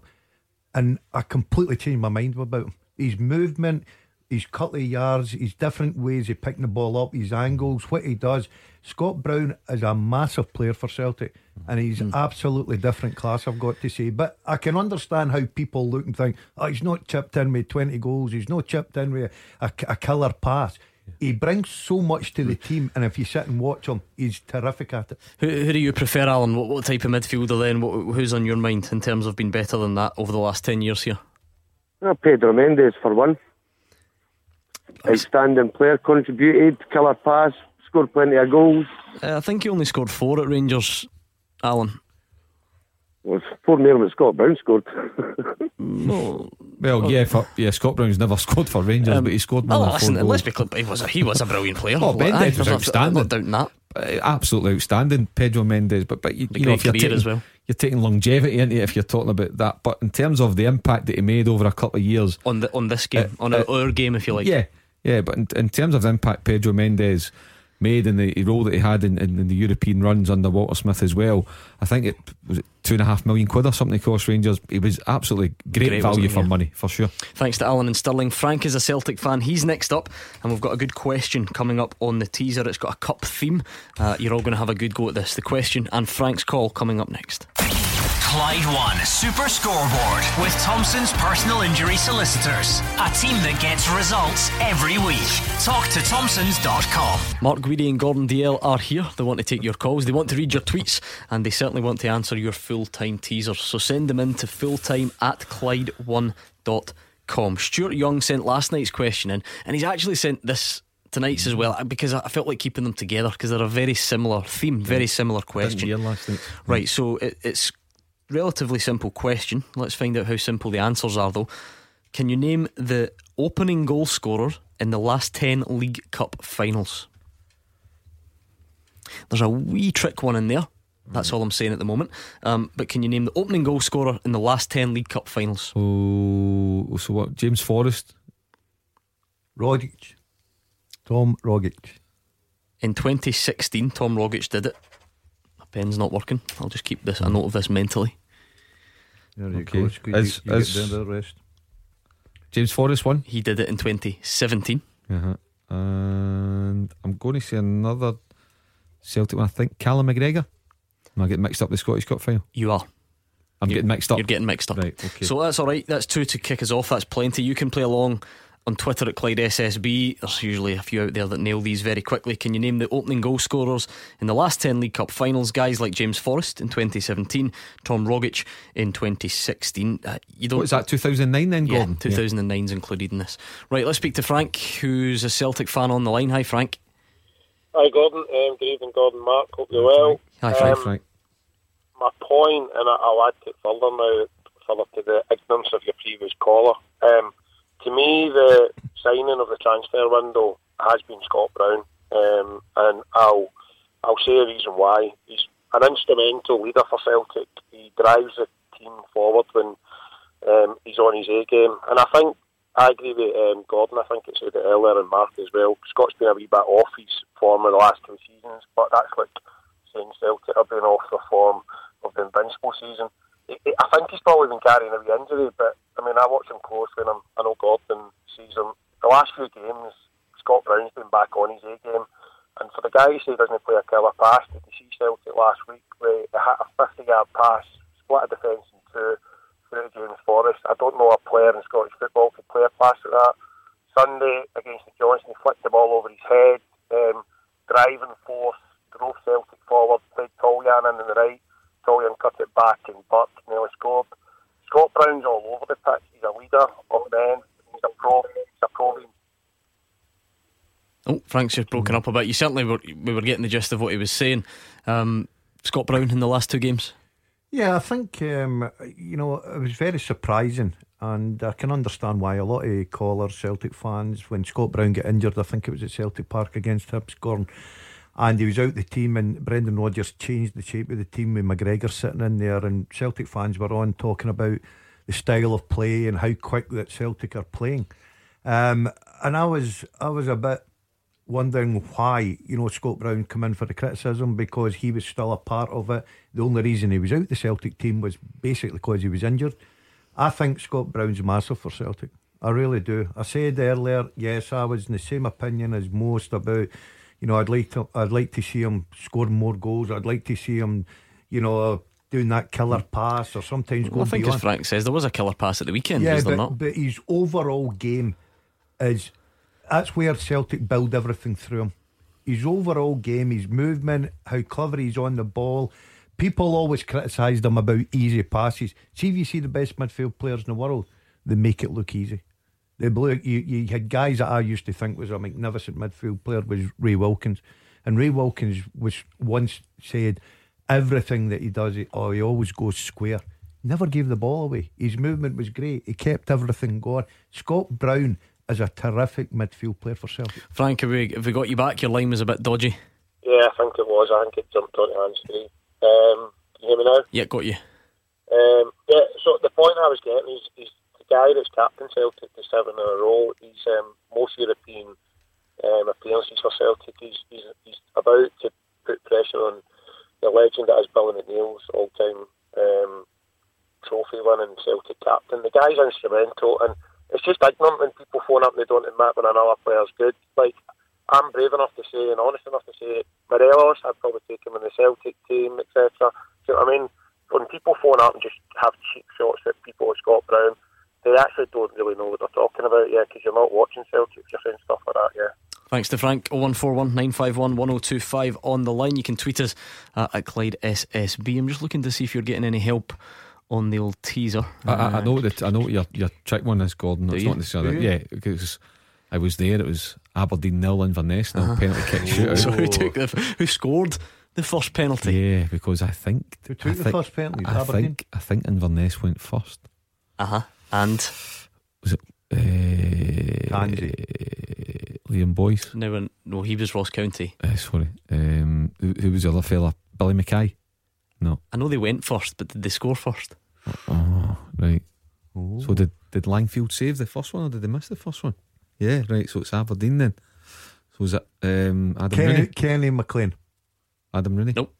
and I completely changed my mind about him. His movement, his couple of yards, his different ways of picking the ball up, his angles, what he does. Scott Brown is a massive player for Celtic, and he's hmm. absolutely different class. I've got to say, but I can understand how people look and think, "Oh, he's not chipped in with twenty goals. He's not chipped in with a, a killer pass." He brings so much to the team, and if you sit and watch him, he's terrific at it. Who, who do you prefer, Alan? What, what type of midfielder then? What, who's on your mind in terms of being better than that over the last 10 years here? Well, Pedro Mendes for one. Outstanding player, contributed, killer pass, scored plenty of goals. Uh, I think he only scored four at Rangers, Alan. Was four more than Scott Brown scored. no. Well, yeah, for, yeah, Scott Brown's never scored for Rangers, Um, but he scored more oh, than listen, four goals. let's be clear, he was a, he was a brilliant player. Oh, Aye, Mendes was I'm not- outstanding. I'm not doubting that. Uh, absolutely outstanding, Pedro Mendes. But but you, The you know great if you're career taking, as well. you're taking longevity into it if you're talking about that. But in terms of the impact that he made over a couple of years on the on this game, Uh, on uh, our, our game, if you like. yeah, yeah. But in, in terms of the impact Pedro Mendes made and the role that he had in, in, in the European runs under Walter Smith as well, I think it was it two and a half million quid or something it cost Rangers. He was absolutely great, Great, value for Yeah. money for sure. Thanks to Alan and Stirling. Frank is a Celtic fan. He's next up, and we've got a good question coming up on the teaser. It's got a cup theme. Uh, you're all going to have a good go at this. The question and Frank's call coming up next. Clyde One Super Scoreboard with Thompson's personal injury solicitors. A team that gets results every week. Talk to Thompsons.com. Mark Guidi and Gordon Dalziel are here. They want to take your calls, they want to read your tweets, and they certainly want to answer your full time teasers. So send them in to fulltime at Clyde1.com. Stuart Young sent last night's question in, and he's actually sent this tonight's as well because I felt like keeping them together because they're a very similar theme, very similar question. hear last night. Right, so it, it's relatively simple question. Let's find out how simple the answers are though. Can you name the opening goal scorer in the last 10 League Cup finals? There's a wee trick one in there. That's all I'm saying at the moment. Um, but can you name the opening goal scorer in the last 10 League Cup finals? Oh, so what? James Forrest, Rogic, Tom Rogic. In 2016, Tom Rogic did it. My pen's not working. I'll just keep this a note of this mentally. There you Okay. go. Squeeze, Is- you, you is- get down to the rest. James Forrest won. He did it in 2017. Uh-huh. And I'm going to say another Celtic one. I think Callum McGregor. Am I getting mixed up with the Scottish Cup final? You are. I'm getting mixed up. You're getting mixed up. Right, okay. So that's all right. That's two to kick us off. That's plenty. You can play along on Twitter at Clyde SSB. There's usually a few out there that nail these very quickly. Can you name the opening goal scorers in the last 10 League Cup finals? Guys like James Forrest in 2017, Tom Rogic in 2016. Uh, you don't. What is that, 2009 then, Yeah, Gordon? 2009's included in this. Right, let's speak to Frank, who's a Celtic fan on the line. Hi, Frank. Hi, Gordon. Um, good evening, Gordon. Mark, hope you're well. Hi, Frank. Um, Frank. My point, and I- I'll add it further now, further to the ignorance of your previous caller. Um, to me, the signing of the transfer window has been Scott Brown, um, and I'll I'll say a reason why. He's an instrumental leader for Celtic. He drives the team forward when um, he's on his A game, and I think I agree with um, Gordon. I think I said it earlier and Mark as well. Scott's been a wee bit off his form in the last two seasons, but that's like saying Celtic have been off the form of the Invincible season. I- think he's probably been carrying wee injury, but I mean, I watch him closely and I'm, I know Gordon sees him. The last few games, Scott Brown's been back on his A game, and for the guy who he doesn't play a killer pass, did you see Celtic last week they had a 50 yard pass, split a defence in two, through James Forrest? I don't know a player in Scottish football could play a pass like that. Sunday against the Johnson, he flicked the ball over his head, um, driving force, drove Celtic forward, played Toljan in the right. Toljan cut it back and Burke nearly scored. Scott Brown's all over the pitch. He's a leader of men. He's a pro. He's a pro. Oh, Frank's just broken up a bit. You certainly were, we were getting the gist of what he was saying. Um, Scott Brown in the last two games. Yeah, I think um, you know it was very surprising, and I can understand why a lot of callers, Celtic fans, when Scott Brown got injured, I think it was at Celtic Park against Hibs, Gordon, and he was out the team, and Brendan Rodgers changed the shape of the team with McGregor sitting in there, and Celtic fans were on talking about the style of play and how quick that Celtic are playing, um, and I was I was a bit wondering why, you know, Scott Brown come in for the criticism because he was still a part of it. The only reason he was out the Celtic team was basically because he was injured. I think Scott Brown's massive for Celtic. I really do. I said earlier, yes, I was in the same opinion as most about, you know, I'd like to, I'd like to see him scoring more goals. I'd like to see him, you know, doing that killer pass or sometimes Well, going I think, beyond. as Frank says, there was a killer pass at the weekend, Yeah, but, not? but his overall game is that's where Celtic build everything through him. His overall game, his movement, how clever he's on the ball. People always criticised him about easy passes. See if you see the best midfield players in the world, they make it look easy. The blue, you, you had guys that I used to think was a magnificent midfield player was Ray Wilkins, and Ray Wilkins was once said everything that he does, he, oh, he always goes square. Never gave the ball away. His movement was great. He kept everything going. Scott Brown is a terrific midfield player for Celtic. Frank, have we, have we got you back? Your line was a bit dodgy. Yeah, I think it was. I think it jumped on hands free. Um, can you hear me now? Yeah, got you. Um, yeah, so the point I was getting is, is the guy that's captain Celtic the seven in a row. He's um, most European um, appearances for Celtic. He's, he's, he's about to put pressure on the legend that is Billy McNeill's all-time um, trophy winning Celtic captain. The guy's instrumental, and it's just ignorant when people phone up and they don't admit when another player's good. Like I'm brave enough to say and honest enough to say Morelos, I'd probably take him in the Celtic team, etc. What I mean? When people phone up and just have cheap shots at people Scott Brown, they actually don't really know what they're talking about, yeah, because you're not watching Celtic, you're saying stuff like that, yeah. Thanks to Frank. 0141 951 1025 on the line. You can tweet us uh, at Clyde SSB. I'm just looking to see if you're getting any help on the old teaser. I, I, I Uh, know that I know what your your trick one is, Gordon. Do It's you? not necessarily yeah, because I was there. It was Aberdeen nil Inverness nil Uh-huh. penalty kick shootout. So who took the who scored the first penalty? Yeah, because I think Who took I the think- first penalty? I Aberdeen? think I think Inverness went first. Uh huh. And was it uh, Liam Boyce? No, uh, no, he was Ross County. Uh, sorry, um, who, who was the other fella? Billy Mackay. No. I know they went first, but did they score first? Oh, right. So did did Langfield save the first one or did they miss the first one? Yeah, right. So it's Aberdeen then. So is it um, Adam Kenny, Rooney? Kenny McLean. Adam Rooney? Nope.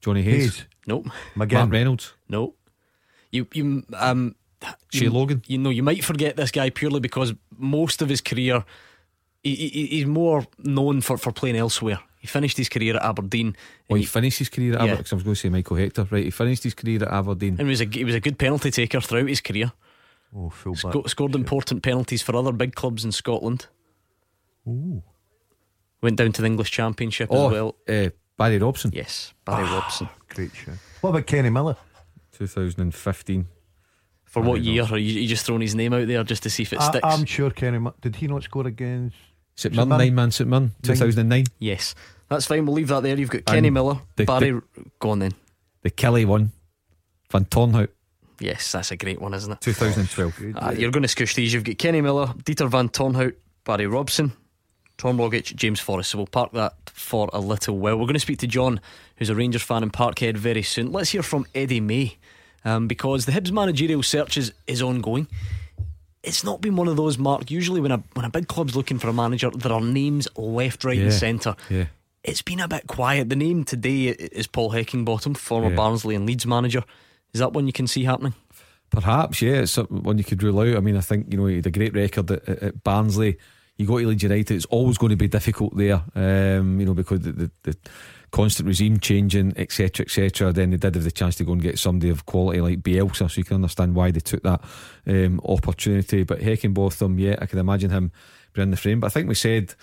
Johnny Hayes? Hayes. Nope. Mark McGinn. Reynolds? No. You you um Shea you, Logan. You know, you might forget this guy purely because most of his career, he, he, he's more known for, for playing elsewhere. He finished his career at Aberdeen. Well, he, finished his career at Yeah. Aberdeen. 'cause I was going to say Michael Hector, right? He finished his career at Aberdeen. and he was a, he was a good penalty taker throughout his career. Oh, full Sco- scored important penalties for other big clubs in Scotland. Ooh. Went down to the English Championship Oh, as well. uh, Barry Robson. Yes, Barry Robson. Great show. What about Kenny Miller? 2015. For what year? Robson. Are you, you just throwing his name out there just to see if it I, sticks? I'm sure Kenny. Did he not score against St Mirren, nine man St Mirren, 2009. Yes, that's fine. We'll leave that there. You've got Kenny And Miller, the- Barry. the- go on then. The Killie one. Van Tornhout, Yes, that's a great one, isn't it? 2012. Uh, you're going to squish these. You've got Kenny Miller, Dieter Van Tornhout, Barry Robson, Tom Rogic, James Forrest. So we'll park that for a little while. We're going to speak to John, who's a Rangers fan in Parkhead, very soon. Let's hear from Eddie May um, because the Hibs managerial search is, is ongoing. It's not been one of those, Mark. Usually, when a when a big club's looking for a manager, there are names left, right, Yeah, and centre. Yeah. It's been a bit quiet. The name today is Paul Heckingbottom, former Yeah. Barnsley and Leeds manager. Is that one you can see happening? Perhaps, yeah, it's one you could rule out. I mean, I think you know he had a great record at, at, Barnsley. You go to Leeds United, it's always going to be difficult there, um, you know, because the, the, the constant regime changing, etc., etc. Then they did have the chance to go and get somebody of quality like Bielsa, so you can understand why they took that um, opportunity. But Heckingbottom, yeah, I can imagine him being in the frame. But I think we said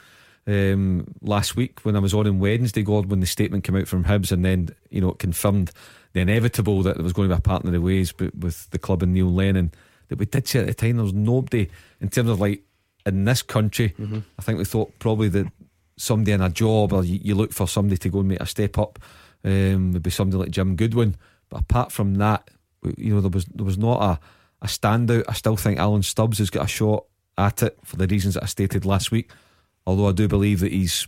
um, last week when I was on on Wednesday, God, when the statement came out from Hibs, and then you know it confirmed the inevitable that there was going to be a partner of the ways but with the club and Neil Lennon. That we did say at the time there was nobody in terms of like in this country. I think we thought probably that somebody in a job or you, you look for somebody to go and make a step up. Um, would be somebody like Jim Goodwin. But apart from that, you know there was there was not a a standout. I still think Alan Stubbs has got a shot at it for the reasons that I stated last week. Although I do believe that he's,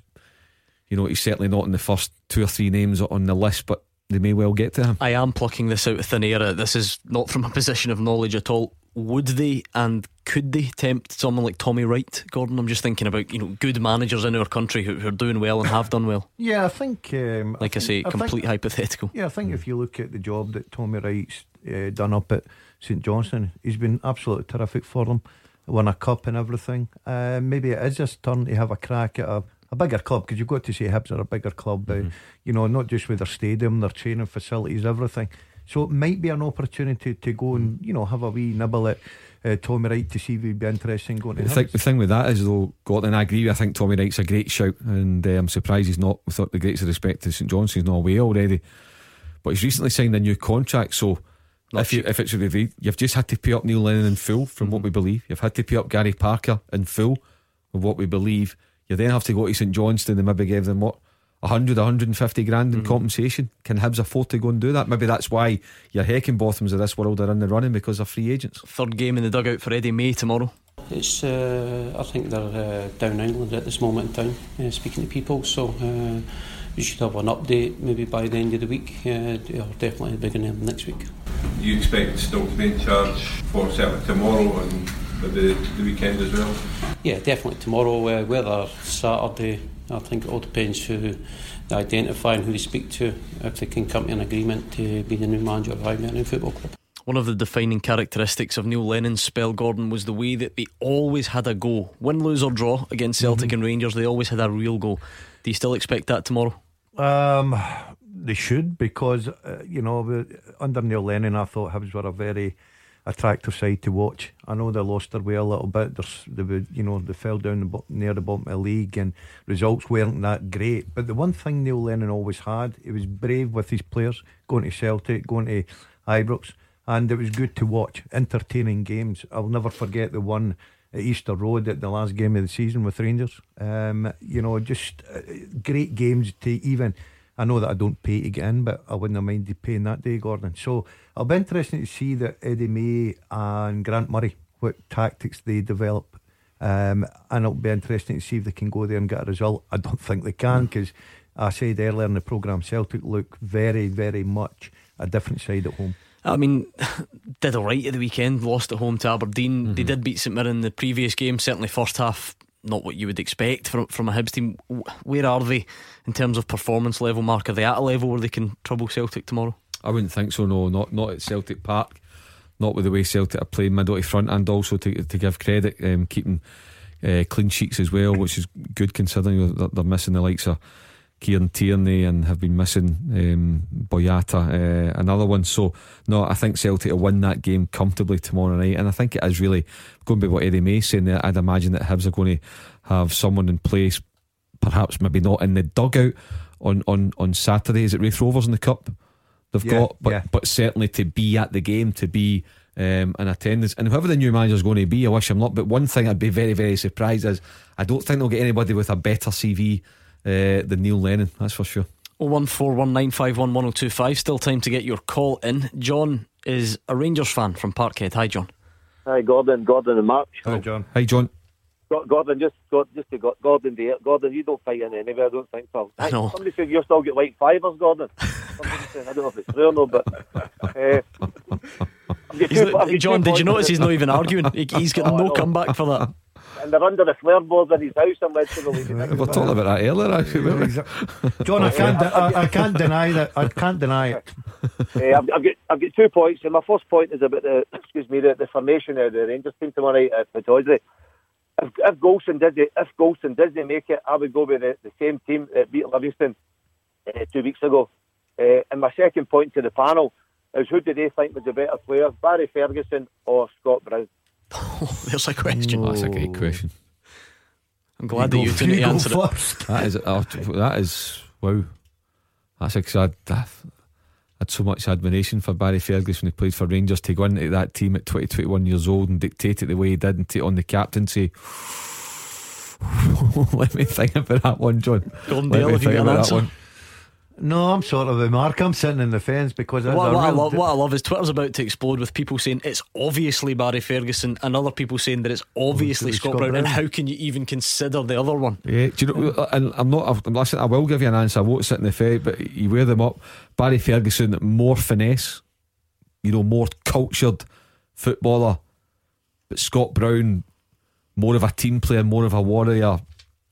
you know, he's certainly not in the first two or three names on the list, but they may well get to him. I am plucking this out of thin air. This is not from a position of knowledge at all. Would they and could they tempt someone like Tommy Wright, Gordon? I'm just thinking about you know good managers in our country who, who are doing well and have done well. Yeah, I think. Um, Like I, say, think- complete think- hypothetical. Yeah, I think if you look at the job that Tommy Wright's uh, done up at St Johnstone, he's been absolutely terrific for them. Won a cup and everything. Uh, maybe it is his turn to have a crack at a, a bigger club because you've got to say Hibs are a bigger club. uh, you know, not just with their stadium, their training facilities, everything. So it might be an opportunity to go and you know have a wee nibble at uh, Tommy Wright to see if he'd be interested in going to The thing, the thing with that is, though, Gordon, I agree. I think Tommy Wright's a great shout, and uh, I'm surprised he's not, without the greatest respect to St John's, he's not away already. But he's recently signed a new contract, so if, you, if it's agreed, you've just had to pay up Neil Lennon in full, from what we believe. You've had to pay up Garry Parker in full, of what we believe. You then have to go to St Johnstone and maybe give them what 100, 150 grand in compensation. Can Hibs afford to go and do that? Maybe that's why your Heckingbottoms of this world are in the running because they're free agents. Third game in the dugout for Eddie May tomorrow. It's, uh, I think they're uh, down England at this moment in time, uh, speaking to people. So uh, we should have an update maybe by the end of the week, uh, or definitely the beginning of next week. Do you expect still to be in charge for certainly tomorrow and maybe the weekend as well? Yeah, definitely tomorrow, uh, whether Saturday. I think it all depends who they identify and who they speak to, if they can come to an agreement to be the new manager of Hibernian Football Club. One of the defining characteristics of Neil Lennon's spell, Gordon, was the way that they always had a go. Win, lose, or draw against Celtic and Rangers, they always had a real go. Do you still expect that tomorrow? Um, they should because uh, you know under Neil Lennon, I thought Hibs were a very attractive side to watch. I know they lost their way a little bit. They you know, they fell down the, near the bottom of the league, and results weren't that great. But the one thing Neil Lennon always had, he was brave with his players, going to Celtic, going to Ibrox, and it was good to watch. Entertaining games. I'll never forget the one at Easter Road at the last game of the season with Rangers. Um, you know, just uh, great games to even. I know that I don't pay to get in, but I wouldn't have minded paying that day, Gordon. So it'll be interesting to see that Eddie May and Grant Murray, what tactics they develop. Um, and it'll be interesting to see if they can go there and get a result. I don't think they can because I said earlier in the programme, Celtic look very, very much a different side at home. I mean, did all right at the weekend, lost at home to Aberdeen. They did beat St Mirren in the previous game, certainly first half, not what you would expect from, from a Hibs team. Where are they in terms of performance level, Mark? Are they at a level where they can trouble Celtic tomorrow? I wouldn't think so. No, not not at Celtic Park. not with the way Celtic are playing middle to front, and also to to give credit, um, keeping uh, clean sheets as well, which is good considering they're, they're missing the likes of Kieran Tierney and have been missing um, Boyata, uh, another one. So, no, I think Celtic will win that game comfortably tomorrow night. And I think it is really going to be what Eddie May's saying there. I'd imagine that Hibs are going to have someone in place, perhaps maybe not in the dugout on, on, on Saturday. Is it Raith Rovers in the Cup? They've Yeah, got, but, yeah. but certainly to be at the game, to be um, in attendance. And whoever the new manager is going to be, I wish him luck. But one thing I'd be very, very surprised is I don't think they'll get anybody with a better CV uh, than Neil Lennon, that's for sure. 01419511025. Still time to get your call in. John is a Rangers fan from Parkhead. Hi, John. Hi, Gordon, Gordon and Mark. Hi, John. Hi, John. Go- Gordon, just go- just to go- Gordon, there. Gordon, you don't fight in anywhere, I don't think. Pal. I know. Somebody said you still get white fibres, Gordon. Somebody said, I don't know if it's true or not, but. Uh, I've got He's two- not- John, did you notice he's not even arguing? He, he's got Oh, no comeback for that. And they're under the flare board in his house in Westerville. We were talking about that earlier, actually. weren't? John, I can't, I, I can't deny that. I can't deny it. Uh, I've, I've got I've got two points, and my first point is about the excuse me the, the formation of the Rangers team tomorrow night at Pittodrie. If if Goldson did it, if Goldson doesn't make it, I would go with the, the same team that beat Livingston uh, two weeks ago. Uh, and my second point to the panel is who do they think was the better player, Barry Ferguson or Scott Brown? There's a question. That's a great question. I'm glad that you didn't to answer it. That is, uh, that is, wow. That's because I, I had so much admiration for Barry Ferguson when he played for Rangers to go into that team at 20, 21 years old and dictate it the way he did and take on the captaincy. Let me think about that one, John. Gordon Let Dale, me think got an that one. No, I'm sort of a mark. I'm sitting in the fence because What, what, I love, di- what I love is Twitter's about to explode with people saying it's obviously Barry Ferguson and other people saying that it's obviously Scott, Scott Brown. And how can you even consider the other one? Yeah, do you know? Uh, and I'm not. I'm listening. I will give you an answer. I won't sit in the fence, but you wear them up. Barry Ferguson, more finesse, you know, more cultured footballer, but Scott Brown, more of a team player, more of a warrior,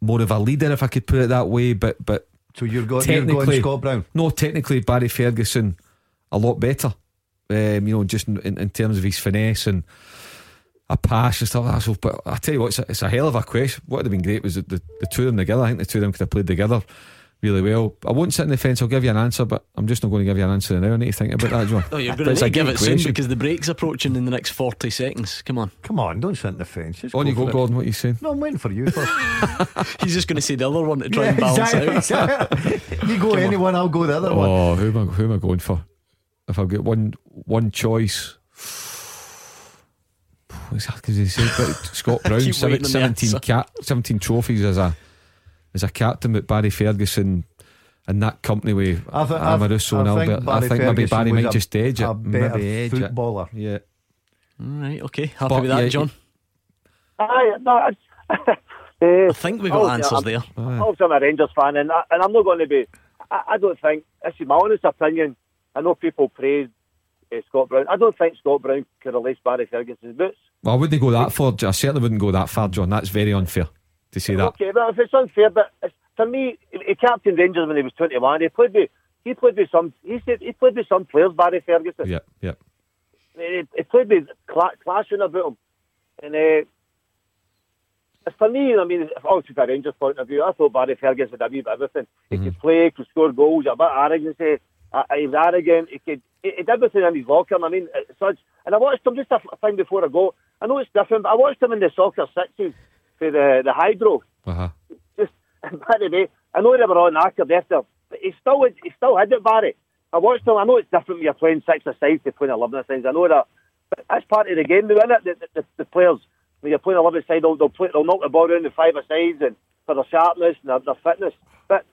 more of a leader, if I could put it that way. But but So you're go- you're going Scott Brown? No, technically Barry Ferguson, a lot better. Um, you know, just in, in terms of his finesse and a pass and stuff like that. So, but I tell you what, it's a, it's a hell of a question. What would have been great was that the, the two of them together. I think the two of them could have played together really well. I won't sit in the fence. I'll give you an answer, but I'm just not going to give you an answer now. I need to think about that, John. Oh, you're going it's to a give great it soon because the break's approaching in the next 40 seconds. Come on. Come on, don't sit in the fence. Just On you for go, it. Gordon. What are you saying? No, I'm waiting for you first. He's just going to say the other one to try Yeah, and balance exactly, out. You go anyone, I'll go the other one. Oh, who am I? Who am I going for? If I've got one one choice. What's that? Because he said but Scott Brown, Keep seven- waiting on the 17, answer. cap, 17 trophies as a as a captain with Barry Ferguson and that company with I thi- I- Amoruso and I think Albertz. I Barry think maybe Barry might a- just edge a it. better Maybe edge it. footballer. Yeah. All right, okay. Happy But, with that, yeah, John? Aye, no, I, I think we've got obviously, answers I'm, there. Obviously, I'm a Rangers fan, and, I, and I'm not going to be. I, I don't think. This is my honest opinion. I know people praise uh, Scott Brown. I don't think Scott Brown could release Barry Ferguson's boots. Well, I wouldn't go that far. I certainly wouldn't go that far, John. That's very unfair to see that. Okay, but if it's unfair, but it's, for me, he captained Rangers when he was 21. He played with. He played with some. He said he played with some players. Barry Ferguson. Yeah, yeah. He, he played with cla- clashing about him, and uh, for me. I mean, obviously from a Rangers point of view, I thought Barry Ferguson had a wee bit of everything. He could play, he could score goals, a bit of arrogance. Uh, he was arrogant. He could. He, he did everything in his locker. And I mean, it's such. And I watched him just a thing before I go. I know it's different, but I watched him in the soccer sixes for the the hydro. Uh-huh. Just by the way, I know they were all knackered after, but he still had- he still had it, Barry. I watched him. I know it's different when you're playing six or aside to playing eleven aside. I know that, but that's part of the game, though, isn't it? The, the, the players when you're playing eleven aside, they'll they'll, play, they'll knock the ball around the five asides and for their sharpness and their, their fitness. But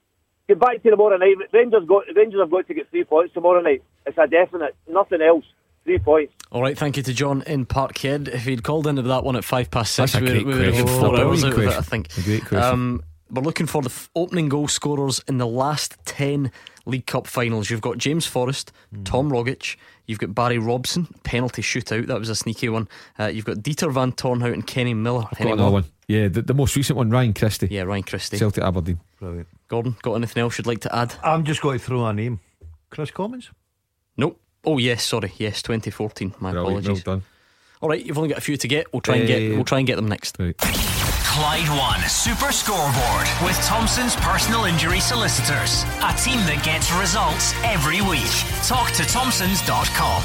get back to tomorrow night. Rangers got Rangers have got to get three points tomorrow night. It's a definite. Nothing else. Three points. All right, thank you to John in Parkhead. If he'd called into that one at five past six, That's a we, great we would have got question. four A hours out brilliant of it, I think. A great question. Um, we're looking for the f- opening goal scorers in the last 10 League Cup finals. You've got James Forrest, Hmm. Tom Rogic, you've got Barry Robson, penalty shootout, that was a sneaky one. Uh, you've got Dieter Van Tornhout and Kenny Miller. I've got another one. Yeah, the, the most recent one, Ryan Christie. Yeah, Ryan Christie. Celtic Aberdeen. Brilliant. Gordon, got anything else you'd like to add? I'm just going to throw a name. Chris Commons. Nope. Oh yes, sorry, yes, 2014. My Brilliant, apologies. well done. All right, you've only got a few to get. We'll try and get. Eh, We'll try and get them next. Clyde One Super Scoreboard with Thompson's personal injury solicitors. A team that gets results every week. Talk to Thompsons.com.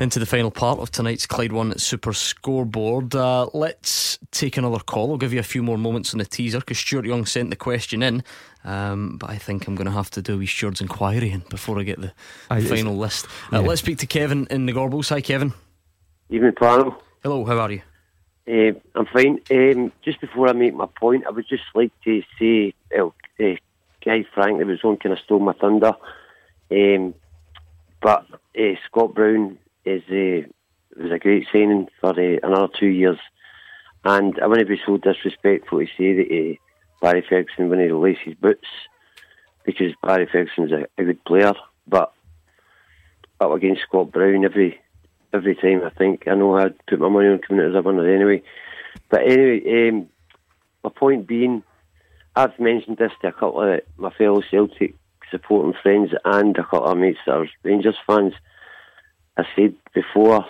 Into the final part of tonight's Clyde One Super Scoreboard. Uh, let's take another call. I'll give you a few more moments on the teaser because Stuart Young sent the question in. Um, but I think I'm going to have to do a wee Stuart's inquiry in before I get the Aye, it's- final list. Uh, yeah. Let's speak to Kevin in the Gorbals. Hi, Kevin. Evening, panel. Hello, how are you? Uh, I'm fine. Um, just before I make my point, I would just like to say, well, uh, Guy Frank, that was on, kind of stole my thunder. Um, but uh, Scott Brown is uh, was a great signing for uh, another two years. And I wouldn't be so disrespectful to say that uh, Barry Ferguson when he release his boots because Barry Ferguson's a, a good player. But up against Scott Brown every every time. I think I know I'd put my money on coming out as a winner anyway. But anyway, um, my point being, I've mentioned this to a couple of my fellow Celtic supporting friends and a couple of mates that are Rangers fans. I said before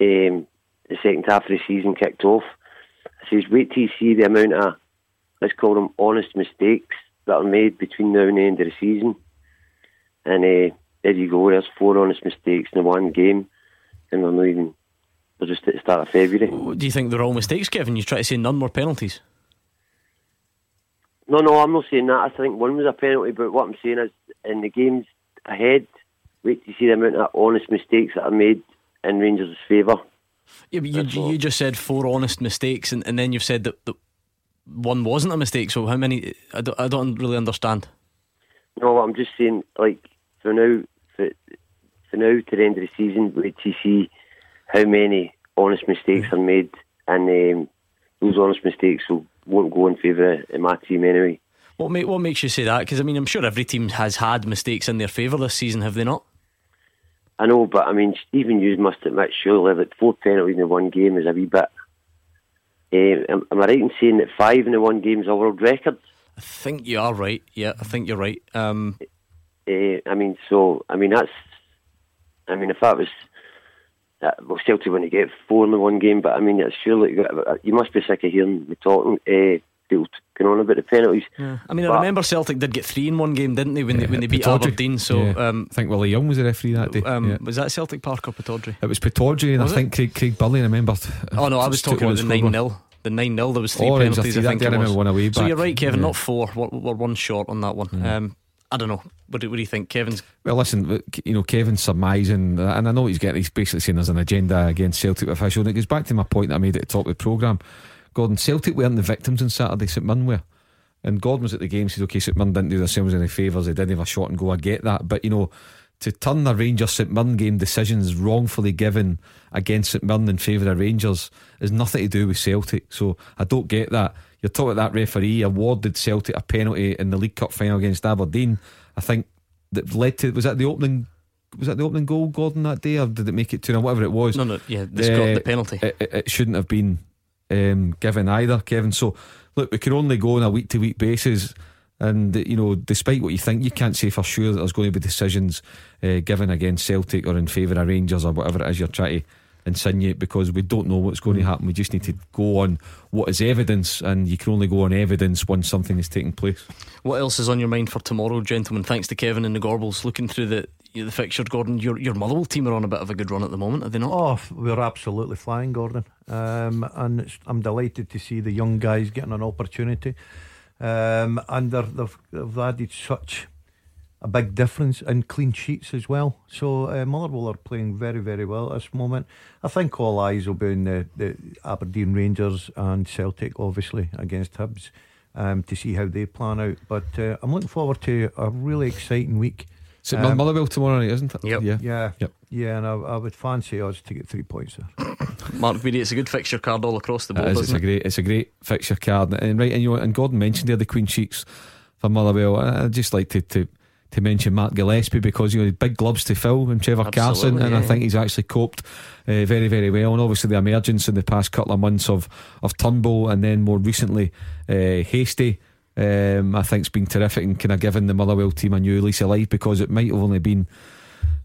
um, the second half of the season kicked off, I says, wait till you see the amount of, let's call them honest mistakes that are made between now and the end of the season. And uh, there you go, there's four honest mistakes in one game, and we're not even, we're just at the start of February. Do you think they're all mistakes, Kevin? You try to say none more penalties. No, no, I'm not saying that. I think one was a penalty, but what I'm saying is, in the games ahead, wait to see the amount of honest mistakes that are made in Rangers' favour. Yeah, but you, you just said four honest mistakes, and, and then you've said that, that one wasn't a mistake. So how many? I don't, I don't really understand. No, I'm just saying, like, for now, for, for now to the end of the season, wait to see how many honest mistakes are made, and um, those honest mistakes will, won't go in favour of- my team anyway. What make, what makes you say that? Because I mean, I'm sure every team has had mistakes in their favour this season, have they not? I know, but I mean, Stephen Hughes must admit, surely, that four penalties in one game is a wee bit. Um, am, am I right in saying that five in the one game is a world record? I think you are right. Yeah, I think you're right. Um, Uh, I mean, so I mean that's. I mean, if that was, uh, well, Celtic when they get four in the one game, but I mean, it's surely you, you must be sick of hearing me talking. Uh, people going on about the penalties. yeah. I mean, I remember Celtic did get three in one game, didn't they? When they when they beat Pittodrie. Aberdeen. So Yeah. um, I think Willie Young was the referee that day. um, yeah. was that Celtic Park or Pittodrie? It was Pittodrie, and Was I it? think Craig, Craig Burley, I remember. Oh no, I was talking about the nine 0 The nine 0 There was three Oh, there was a penalties. I think day, I it was. remember one away So back. you're right, Kevin. Yeah. Not four. We're, we're one short on that one. Um, I don't know. What do, what do you think, Kevin's? Well, listen, you know, Kevin's surmising, and I know he's getting, he's basically saying there's an agenda against Celtic official, and it goes back to my point that I made at the top of the programme. Gordon, Celtic weren't the victims on Saturday, St Mirren were. And Gordon was at the game, he said, okay, St Mirren didn't do themselves any favours, they didn't have a shot and go, I get that. But, you know, to turn the Rangers St Mirren game decisions wrongfully given against St Mirren in favour of Rangers is nothing to do with Celtic. So I don't get that. You're talking about that referee awarded Celtic a penalty in the League Cup final against Aberdeen. I think that led to was that the opening was that the opening goal, Gordon, that day, or did it make it two? Whatever it was. No, no, yeah, the, Scot- the penalty. It, it, it shouldn't have been um, given either, Kevin. So look, we can only go on a week to week basis. And you know, despite what you think, you can't say for sure that there's going to be decisions uh, given against Celtic or in favour of Rangers or whatever it is you're trying to insinuate because we don't know what's going to happen. We just need to go on what is evidence, and you can only go on evidence once something is taking place. What else is on your mind for tomorrow, gentlemen? Thanks to Kevin and the Gorbals. Looking through the the fixture, Gordon, your your Motherwell team are on a bit of a good run at the moment, are they not? Oh, we're absolutely flying, Gordon. Um, and I'm delighted to see the young guys getting an opportunity. Um, and they're, they've, they've added such a big difference in clean sheets as well. So uh, Motherwell are playing very, very well at this moment. I think all eyes will be on the, the Aberdeen Rangers and Celtic, obviously, against Hibs. Um, to see how they plan out, but uh, I'm looking forward to a really exciting week. Is it Um, Motherwell tomorrow night, isn't it? Yep. Yeah. Yeah, Yep. yeah, and I, I would fancy us to get three points there. Mark Beattie, it's a good fixture card all across the board. is, it's isn't a great, it's a great fixture card, and right, and you know, and Gordon mentioned there the Queen Sheets for Motherwell. I- I'd just like to to, to mention Mark Gillespie because you know big gloves to fill and Trevor Carson, Absolutely, and I think he's actually coped uh, very very well. And obviously the emergence in the past couple of months of of Turnbull, and then more recently uh, Hastie. Um, I think's been terrific and kind of given the Motherwell team a new lease of life because it might have only been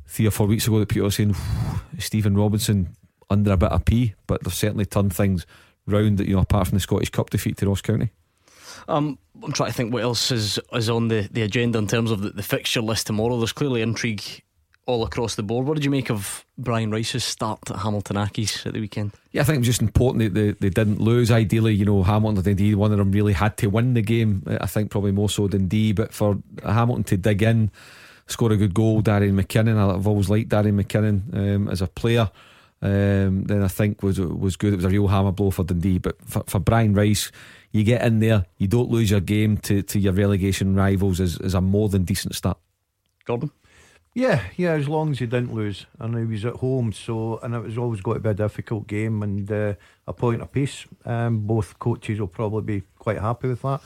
three or four weeks ago that people were saying Stephen Robinson under a bit of P, but they've certainly turned things round. That you know, apart from the Scottish Cup defeat to Ross County. Um, I'm trying to think what else is is on the, the agenda in terms of the, the fixture list tomorrow. There's clearly intrigue all across the board. What did you make of Brian Rice's start at Hamilton Accies at the weekend? Yeah, I think it was just important that they, they didn't lose. Ideally, you know, Hamilton and Dundee, one of them really had to win the game. I think probably more so than D, but for Hamilton to dig in, score a good goal, Darian MacKinnon. I've always liked Darian MacKinnon um, as a player. Um, then I think was was good. It was a real hammer blow for Dundee, but for, for Brian Rice, you get in there, you don't lose your game to, to your relegation rivals is, is a more than decent start. Gordon. Yeah, yeah, as long as he didn't lose. And he was at home, so, and it was always going to be a difficult game and uh, a point apiece. Um, both coaches will probably be quite happy with that.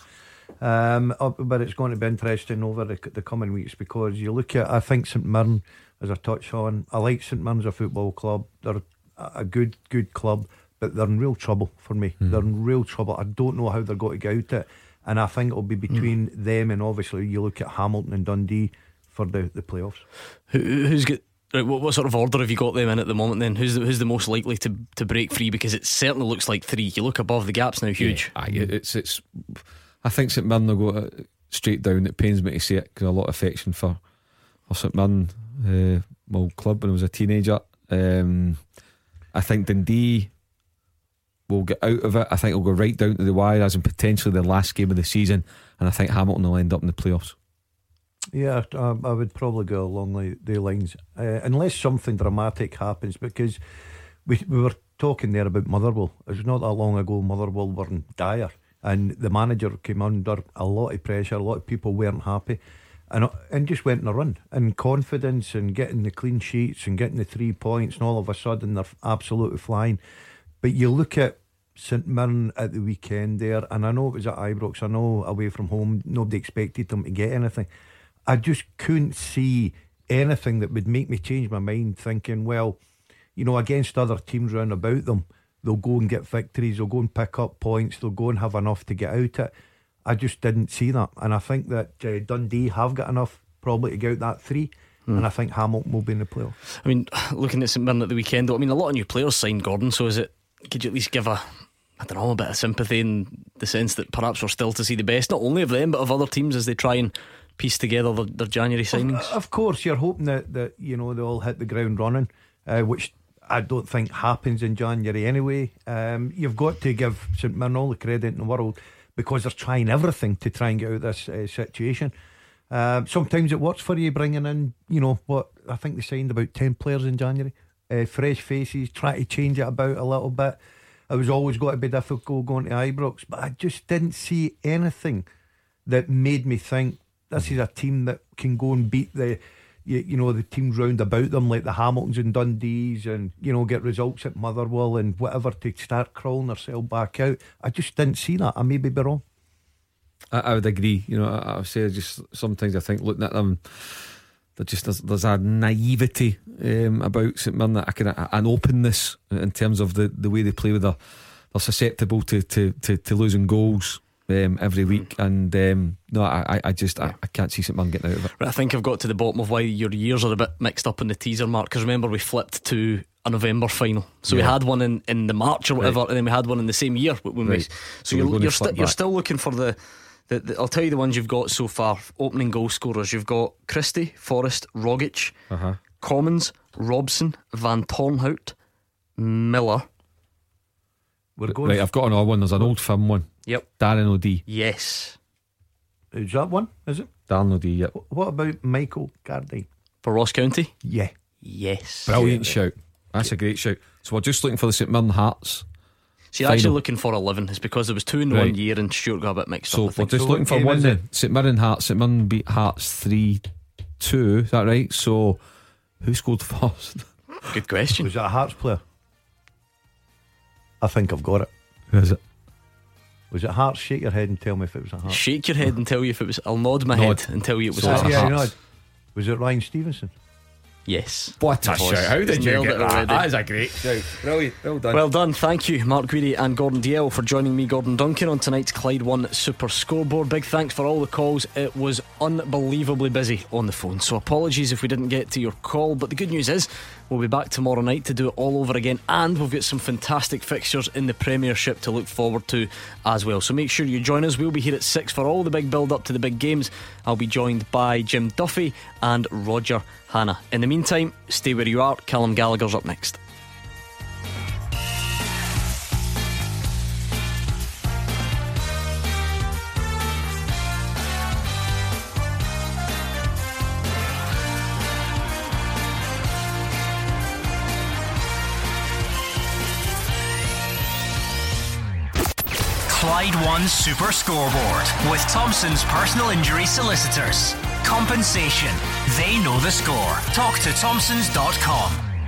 Um, but it's going to be interesting over the, the coming weeks because you look at, I think St Mirren, as I touched on, I like St Mirren as a football club. They're a good, good club, but they're in real trouble for me. Mm. They're in real trouble. I don't know how they're going to get out of it. And I think it'll be between mm. them and obviously you look at Hamilton and Dundee for the, the playoffs. Who, who's got Right, what, what, sort of order have you got them in at the moment? Then who's the, who's the most likely to, to break free? Because it certainly looks like three. You look above the gaps now, huge. Yeah, aye, it's it's. I think St Mirren will go straight down. It pains me to say it because a lot of affection for, for St Mirren, uh, my old club when I was a teenager. Um, I think Dundee will get out of it. I think it'll go right down to the wire as in potentially the last game of the season, and I think Hamilton will end up in the playoffs. Yeah, I, I would probably go along the, the lines, uh, unless something dramatic happens. Because we we were talking there about Motherwell. It was not that long ago. Motherwell were in dire, and the manager came under a lot of pressure. A lot of people weren't happy, and and just went on a run and confidence and getting the clean sheets and getting the three points, and all of a sudden they're absolutely flying. But you look at St Mirren at the weekend there, and I know it was at Ibrox. I know away from home, nobody expected them to get anything. I just couldn't see anything that would make me change my mind, thinking, well, you know, against other teams round about them, they'll go and get victories, they'll go and pick up points, they'll go and have enough to get out it. I just didn't see that. And I think that uh, Dundee have got enough probably to get out that three. Mm. And I think Hamilton will be in the playoffs. I mean, looking at St Mirren at the weekend, though, I mean, a lot of new players signed Gordon, so is it, could you at least give a, I don't know, a bit of sympathy in the sense that perhaps we're still to see the best, not only of them, but of other teams as they try and piece together their, their January signings? Of, of, course, you're hoping that, that you know they all hit the ground running, uh, which I don't think happens in January anyway. Um, you've got to give St Mirren all the credit in the world because they're trying everything to try and get out of this uh, situation. Um, sometimes it works for you bringing in, you know, what I think they signed about 10 players in January, uh, fresh faces, try to change it about a little bit. It was always going to be difficult going to Ibrox, but I just didn't see anything that made me think this is a team that can go and beat the you, you know the teams round about them like the Hamiltons and Dundees and you know get results at Motherwell and whatever to start crawling themselves back out. I just didn't see that. I may be wrong. I, I would agree. You know, I, I would say just sometimes I think looking at them, there just there's, there's a naivety um, about St Mirren, a kind of an openness in terms of the, the way they play with their. They're susceptible to, to, to, to losing goals um, every hmm. week. And um, no, I, I just I, I, can't see St Man getting out of it. I think I've got to the bottom of why your years are a bit mixed up in the teaser mark. Because remember, we flipped to a November final, so yeah. we had one in, in the March or whatever, right. and then we had one in the same year when right. we. So, so you're you're, st- you're still looking for the. The, the, I'll tell you the ones you've got so far. Opening goal scorers. You've got Christie, Forrest, Rogic, uh-huh. Commons, Robson, Van Tornhout, Miller. We're going right, I've got another one. There's an old firm one. Yep. Darren O'Dea. Yes. Is that one? Is it? Darren O'Dea. yep. What about Michael Gardyne? For Ross County? Yeah. Yes. Brilliant yeah. shout. That's a great shout. So we're just looking for the St Mirren Hearts. See, final. actually looking for 11 It's because there was two in right. one year and Stuart got a bit mixed so up. So we're just so looking for one then. St Mirren Hearts. St Mirren beat Hearts 3 2. Is that right? So who scored first? Good question. Was that a Hearts player? I think I've got it. Who is it? Was it Hearts? Shake your head and tell me if it was a Hearts. Shake your head and tell you if it was. I'll nod my nod. head and tell you it was so a yeah, Hearts. Was it Ryan Stevenson? Yes. What a shout. How did you get that? That is a great shout. Brilliant. Well done. Well done, thank you, Mark Guidi and Gordon Dalziel, for joining me, Gordon Duncan, on tonight's Clyde One Super Scoreboard. Big thanks for all the calls. It was unbelievably busy on the phone, so apologies if we didn't get to your call. But the good news is, we'll be back tomorrow night to do it all over again, and we've got some fantastic fixtures in the Premiership to look forward to as well. So make sure you join us. We'll be here at six for all the big build up to the big games. I'll be joined by Jim Duffy and Roger Hanna. In the meantime, stay where you are. Callum Gallagher's up next. Clyde One Super Scoreboard with Thompson's personal injury solicitors. Compensation. They know the score. Talk to Thompsons.com.